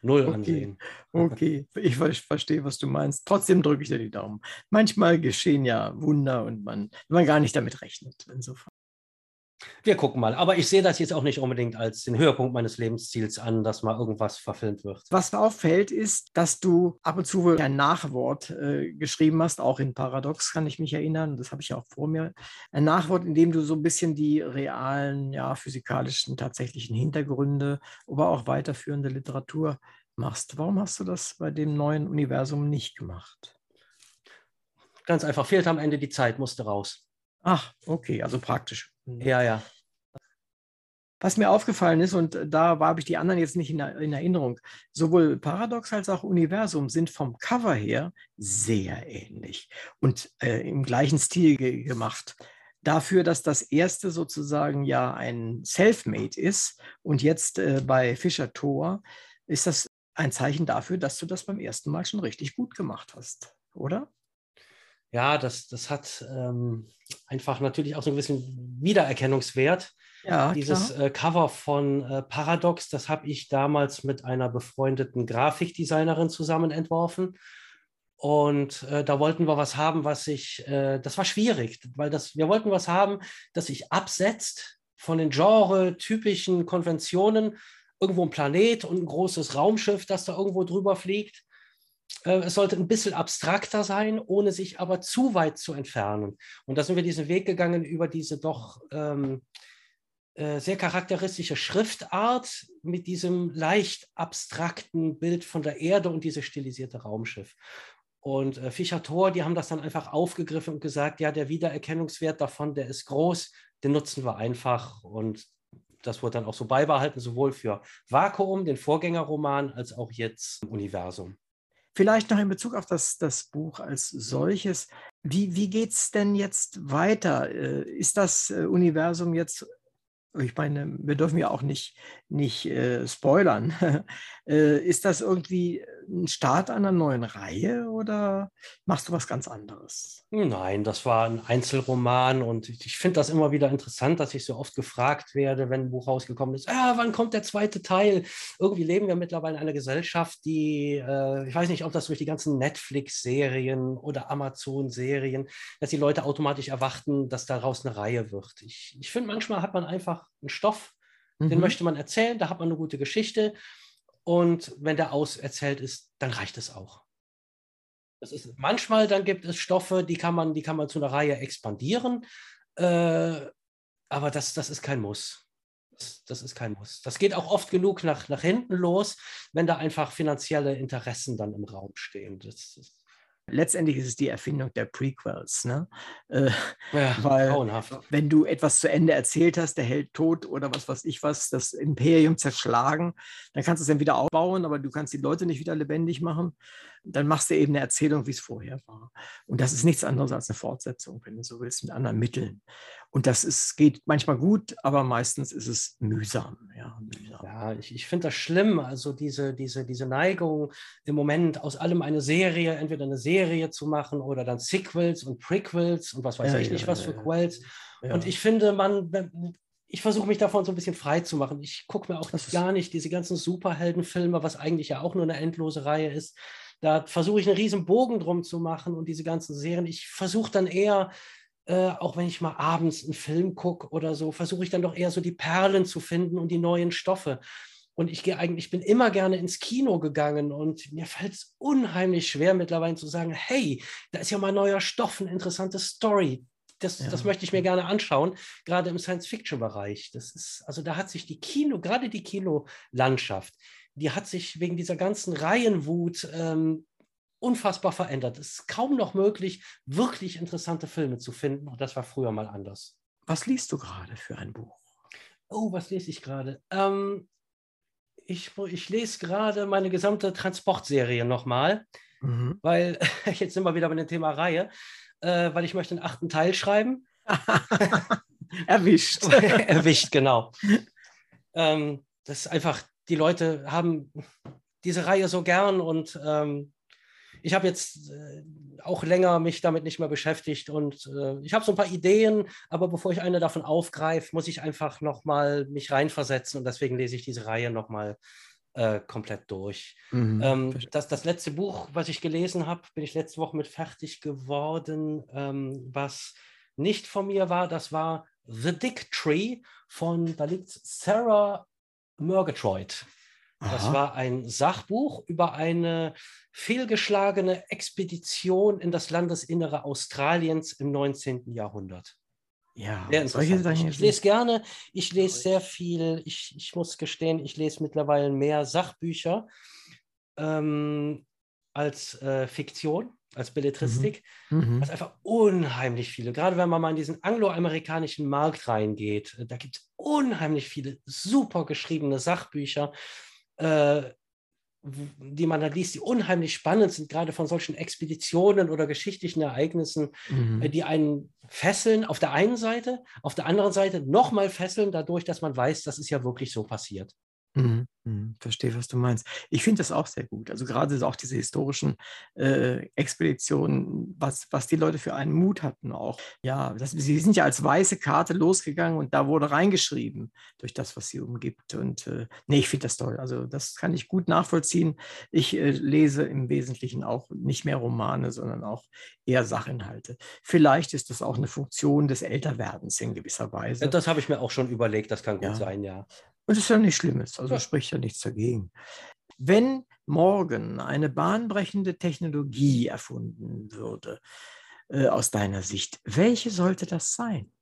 Null okay. ansehen. Okay, ich verstehe, was du meinst. Trotzdem drücke ich dir die Daumen. Manchmal geschehen ja Wunder und man, man gar nicht damit rechnet. Insofern. Wir gucken mal. Aber ich sehe das jetzt auch nicht unbedingt als den Höhepunkt meines Lebensziels an, dass mal irgendwas verfilmt wird. Was auffällt, ist, dass du ab und zu wohl ein Nachwort äh, geschrieben hast, auch in Paradox kann ich mich erinnern. Das habe ich ja auch vor mir. Ein Nachwort, in dem du so ein bisschen die realen, ja, physikalischen, tatsächlichen Hintergründe, aber auch weiterführende Literatur machst. Warum hast du das bei dem neuen Universum nicht gemacht? Ganz einfach, fehlt am Ende die Zeit, musste raus. Ach, okay, also praktisch. Mhm. Ja, ja. Was mir aufgefallen ist, und da habe ich die anderen jetzt nicht in, in, Erinnerung, sowohl Paradox als auch Universum sind vom Cover her sehr ähnlich und äh, im gleichen Stil ge gemacht. Dafür, dass das erste sozusagen ja ein Selfmade ist und jetzt äh, bei Fischer Thor ist das ein Zeichen dafür, dass du das beim ersten Mal schon richtig gut gemacht hast, oder? Ja, das, das hat ähm, einfach natürlich auch so einen gewissen Wiedererkennungswert. Ja, Dieses äh, Cover von äh, Paradox, das habe ich damals mit einer befreundeten Grafikdesignerin zusammen entworfen. Und äh, da wollten wir was haben, was sich, äh, das war schwierig, weil das, wir wollten was haben, das sich absetzt von den genre-typischen Konventionen. Irgendwo ein Planet und ein großes Raumschiff, das da irgendwo drüber fliegt. Äh, es sollte ein bisschen abstrakter sein, ohne sich aber zu weit zu entfernen. Und da sind wir diesen Weg gegangen über diese doch ähm, äh, sehr charakteristische Schriftart mit diesem leicht abstrakten Bild von der Erde und dieses stilisierte Raumschiff. Und äh, Fischer Thor, die haben das dann einfach aufgegriffen und gesagt, ja, der Wiedererkennungswert davon, der ist groß, den nutzen wir einfach. Und das wurde dann auch so beibehalten, sowohl für Vakuum, den Vorgängerroman, als auch jetzt Universum. Vielleicht noch in Bezug auf das, das Buch als solches. Wie, wie geht es denn jetzt weiter? Äh, ist das äh, Universum jetzt, ich meine, wir dürfen ja auch nicht, nicht äh, spoilern, äh, ist das irgendwie ein Start einer neuen Reihe oder machst du was ganz anderes? Nein, das war ein Einzelroman und ich, ich finde das immer wieder interessant, dass ich so oft gefragt werde, wenn ein Buch rausgekommen ist, ah, wann kommt der zweite Teil? Irgendwie leben wir mittlerweile in einer Gesellschaft, die, äh, ich weiß nicht, ob das durch die ganzen Netflix-Serien oder Amazon-Serien, dass die Leute automatisch erwarten, dass daraus eine Reihe wird. Ich, ich finde, manchmal hat man einfach einen Stoff, mhm. den möchte man erzählen, da hat man eine gute Geschichte und wenn der auserzählt ist, dann reicht es auch. Das ist, manchmal dann gibt es Stoffe, die kann man, die kann man zu einer Reihe expandieren, äh, aber das, das ist kein Muss. Das, das, ist kein Muss. Das geht auch oft genug nach, nach hinten los, wenn da einfach finanzielle Interessen dann im Raum stehen. Das, das Letztendlich ist es die Erfindung der Prequels, ne? Äh, ja, weil grauenhaft. wenn du etwas zu Ende erzählt hast, der Held tot oder was weiß ich was, das Imperium zerschlagen, dann kannst du es dann wieder aufbauen, aber du kannst die Leute nicht wieder lebendig machen dann machst du eben eine Erzählung, wie es vorher war. Und das ist nichts anderes als eine Fortsetzung, wenn du so willst, mit anderen Mitteln. Und das ist, geht manchmal gut, aber meistens ist es mühsam. Ja, mühsam. ja ich, ich finde das schlimm. Also diese, diese, diese Neigung im Moment aus allem eine Serie, entweder eine Serie zu machen oder dann Sequels und Prequels und was weiß ja, ich ja, nicht, was für Quells. Und ich finde, man, ich versuche mich davon so ein bisschen frei zu machen. Ich gucke mir auch das gar nicht diese ganzen Superheldenfilme, was eigentlich ja auch nur eine endlose Reihe ist. Da versuche ich einen riesen Bogen drum zu machen und diese ganzen Serien. Ich versuche dann eher, äh, auch wenn ich mal abends einen Film gucke oder so, versuche ich dann doch eher so die Perlen zu finden und die neuen Stoffe. Und ich gehe eigentlich, ich bin immer gerne ins Kino gegangen und mir fällt es unheimlich schwer mittlerweile zu sagen, hey, da ist ja mal neuer Stoff, eine interessante Story. Das, ja. das möchte ich mir gerne anschauen, gerade im Science-Fiction-Bereich. Das ist, also da hat sich die Kino, gerade die Kinolandschaft, die hat sich wegen dieser ganzen Reihenwut ähm, unfassbar verändert. Es ist kaum noch möglich, wirklich interessante Filme zu finden. Und das war früher mal anders. Was liest du gerade für ein Buch? Oh, was lese ich gerade? Ähm, ich, ich lese gerade meine gesamte Transportserie nochmal, mhm. weil jetzt sind wir wieder bei dem Thema Reihe, äh, weil ich möchte einen achten Teil schreiben. Erwischt. Erwischt, genau. Ähm, das ist einfach die Leute haben diese Reihe so gern und ähm, ich habe jetzt äh, auch länger mich damit nicht mehr beschäftigt und äh, ich habe so ein paar Ideen, aber bevor ich eine davon aufgreife, muss ich einfach nochmal mich reinversetzen und deswegen lese ich diese Reihe nochmal äh, komplett durch. Mhm. Ähm, das, das letzte Buch, was ich gelesen habe, bin ich letzte Woche mit fertig geworden, ähm, was nicht von mir war, das war The Dick Tree von, da liegt Sarah Murgatroyd. Das war ein Sachbuch über eine fehlgeschlagene Expedition in das Landesinnere Australiens im 19. Jahrhundert. Ja, solche Sachen. Ich, lese gerne, ich lese sehr viel. Ich, ich muss gestehen, ich lese mittlerweile mehr Sachbücher ähm, als äh, Fiktion, als Belletristik. Mhm. Mhm. Also einfach unheimlich viele. Gerade wenn man mal in diesen angloamerikanischen Markt reingeht, äh, da gibt es unheimlich viele super geschriebene Sachbücher äh, die man da liest, die unheimlich spannend sind, gerade von solchen Expeditionen oder geschichtlichen Ereignissen, mhm. äh, die einen fesseln auf der einen Seite, auf der anderen Seite nochmal fesseln, dadurch, dass man weiß, das ist ja wirklich so passiert. Mhm, mhm, verstehe, was du meinst. Ich finde das auch sehr gut. Also gerade auch diese historischen äh, Expeditionen, was, was die Leute für einen Mut hatten auch. Ja, das, sie sind ja als weiße Karte losgegangen und da wurde reingeschrieben durch das, was sie umgibt. Und äh, nee, ich finde das toll. Also das kann ich gut nachvollziehen. Ich äh, lese im Wesentlichen auch nicht mehr Romane, sondern auch eher Sachinhalte. Vielleicht ist das auch eine Funktion des Älterwerdens in gewisser Weise. Das habe ich mir auch schon überlegt, das kann gut ja. sein, ja. Und das ist ja nicht Schlimmes, also spricht ja nichts dagegen. Wenn morgen eine bahnbrechende Technologie erfunden würde, äh, aus deiner Sicht, welche sollte das sein?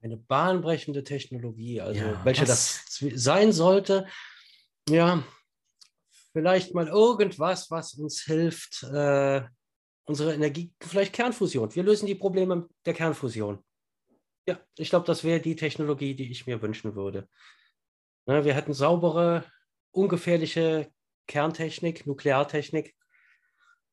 Eine bahnbrechende Technologie, also ja, welche das sein sollte, ja, vielleicht mal irgendwas, was uns hilft, äh, unsere Energie, vielleicht Kernfusion. Wir lösen die Probleme der Kernfusion. Ja, ich glaube, das wäre die Technologie, die ich mir wünschen würde. Ne, wir hätten saubere, ungefährliche Kerntechnik, Nukleartechnik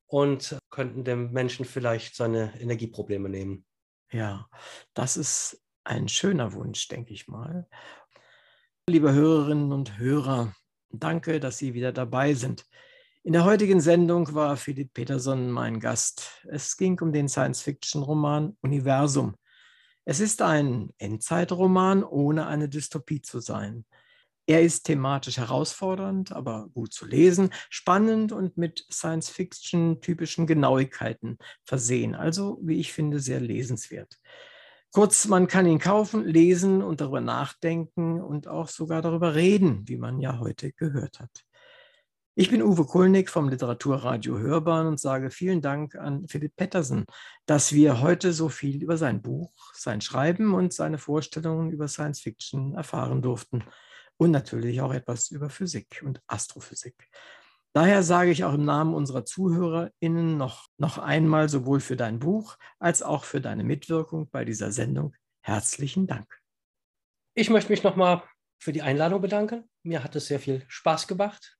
und könnten dem Menschen vielleicht seine Energieprobleme nehmen. Ja, das ist ein schöner Wunsch, denke ich mal. Liebe Hörerinnen und Hörer, Danke, dass Sie wieder dabei sind. In der heutigen Sendung war Philipp Peterson mein Gast. Es ging um den Science-Fiction-Roman Universum. Es ist ein Endzeitroman, ohne eine Dystopie zu sein. Er ist thematisch herausfordernd, aber gut zu lesen, spannend und mit Science-Fiction-typischen Genauigkeiten versehen. Also, wie ich finde, sehr lesenswert. Kurz, man kann ihn kaufen, lesen und darüber nachdenken und auch sogar darüber reden, wie man ja heute gehört hat. Ich bin Uwe Kulnig vom Literaturradio Hörbahn und sage vielen Dank an Philipp Pettersen, dass wir heute so viel über sein Buch, sein Schreiben und seine Vorstellungen über Science Fiction erfahren durften und natürlich auch etwas über Physik und Astrophysik. Daher sage ich auch im Namen unserer ZuhörerInnen noch, noch einmal sowohl für dein Buch als auch für deine Mitwirkung bei dieser Sendung herzlichen Dank. Ich möchte mich nochmal für die Einladung bedanken. Mir hat es sehr viel Spaß gemacht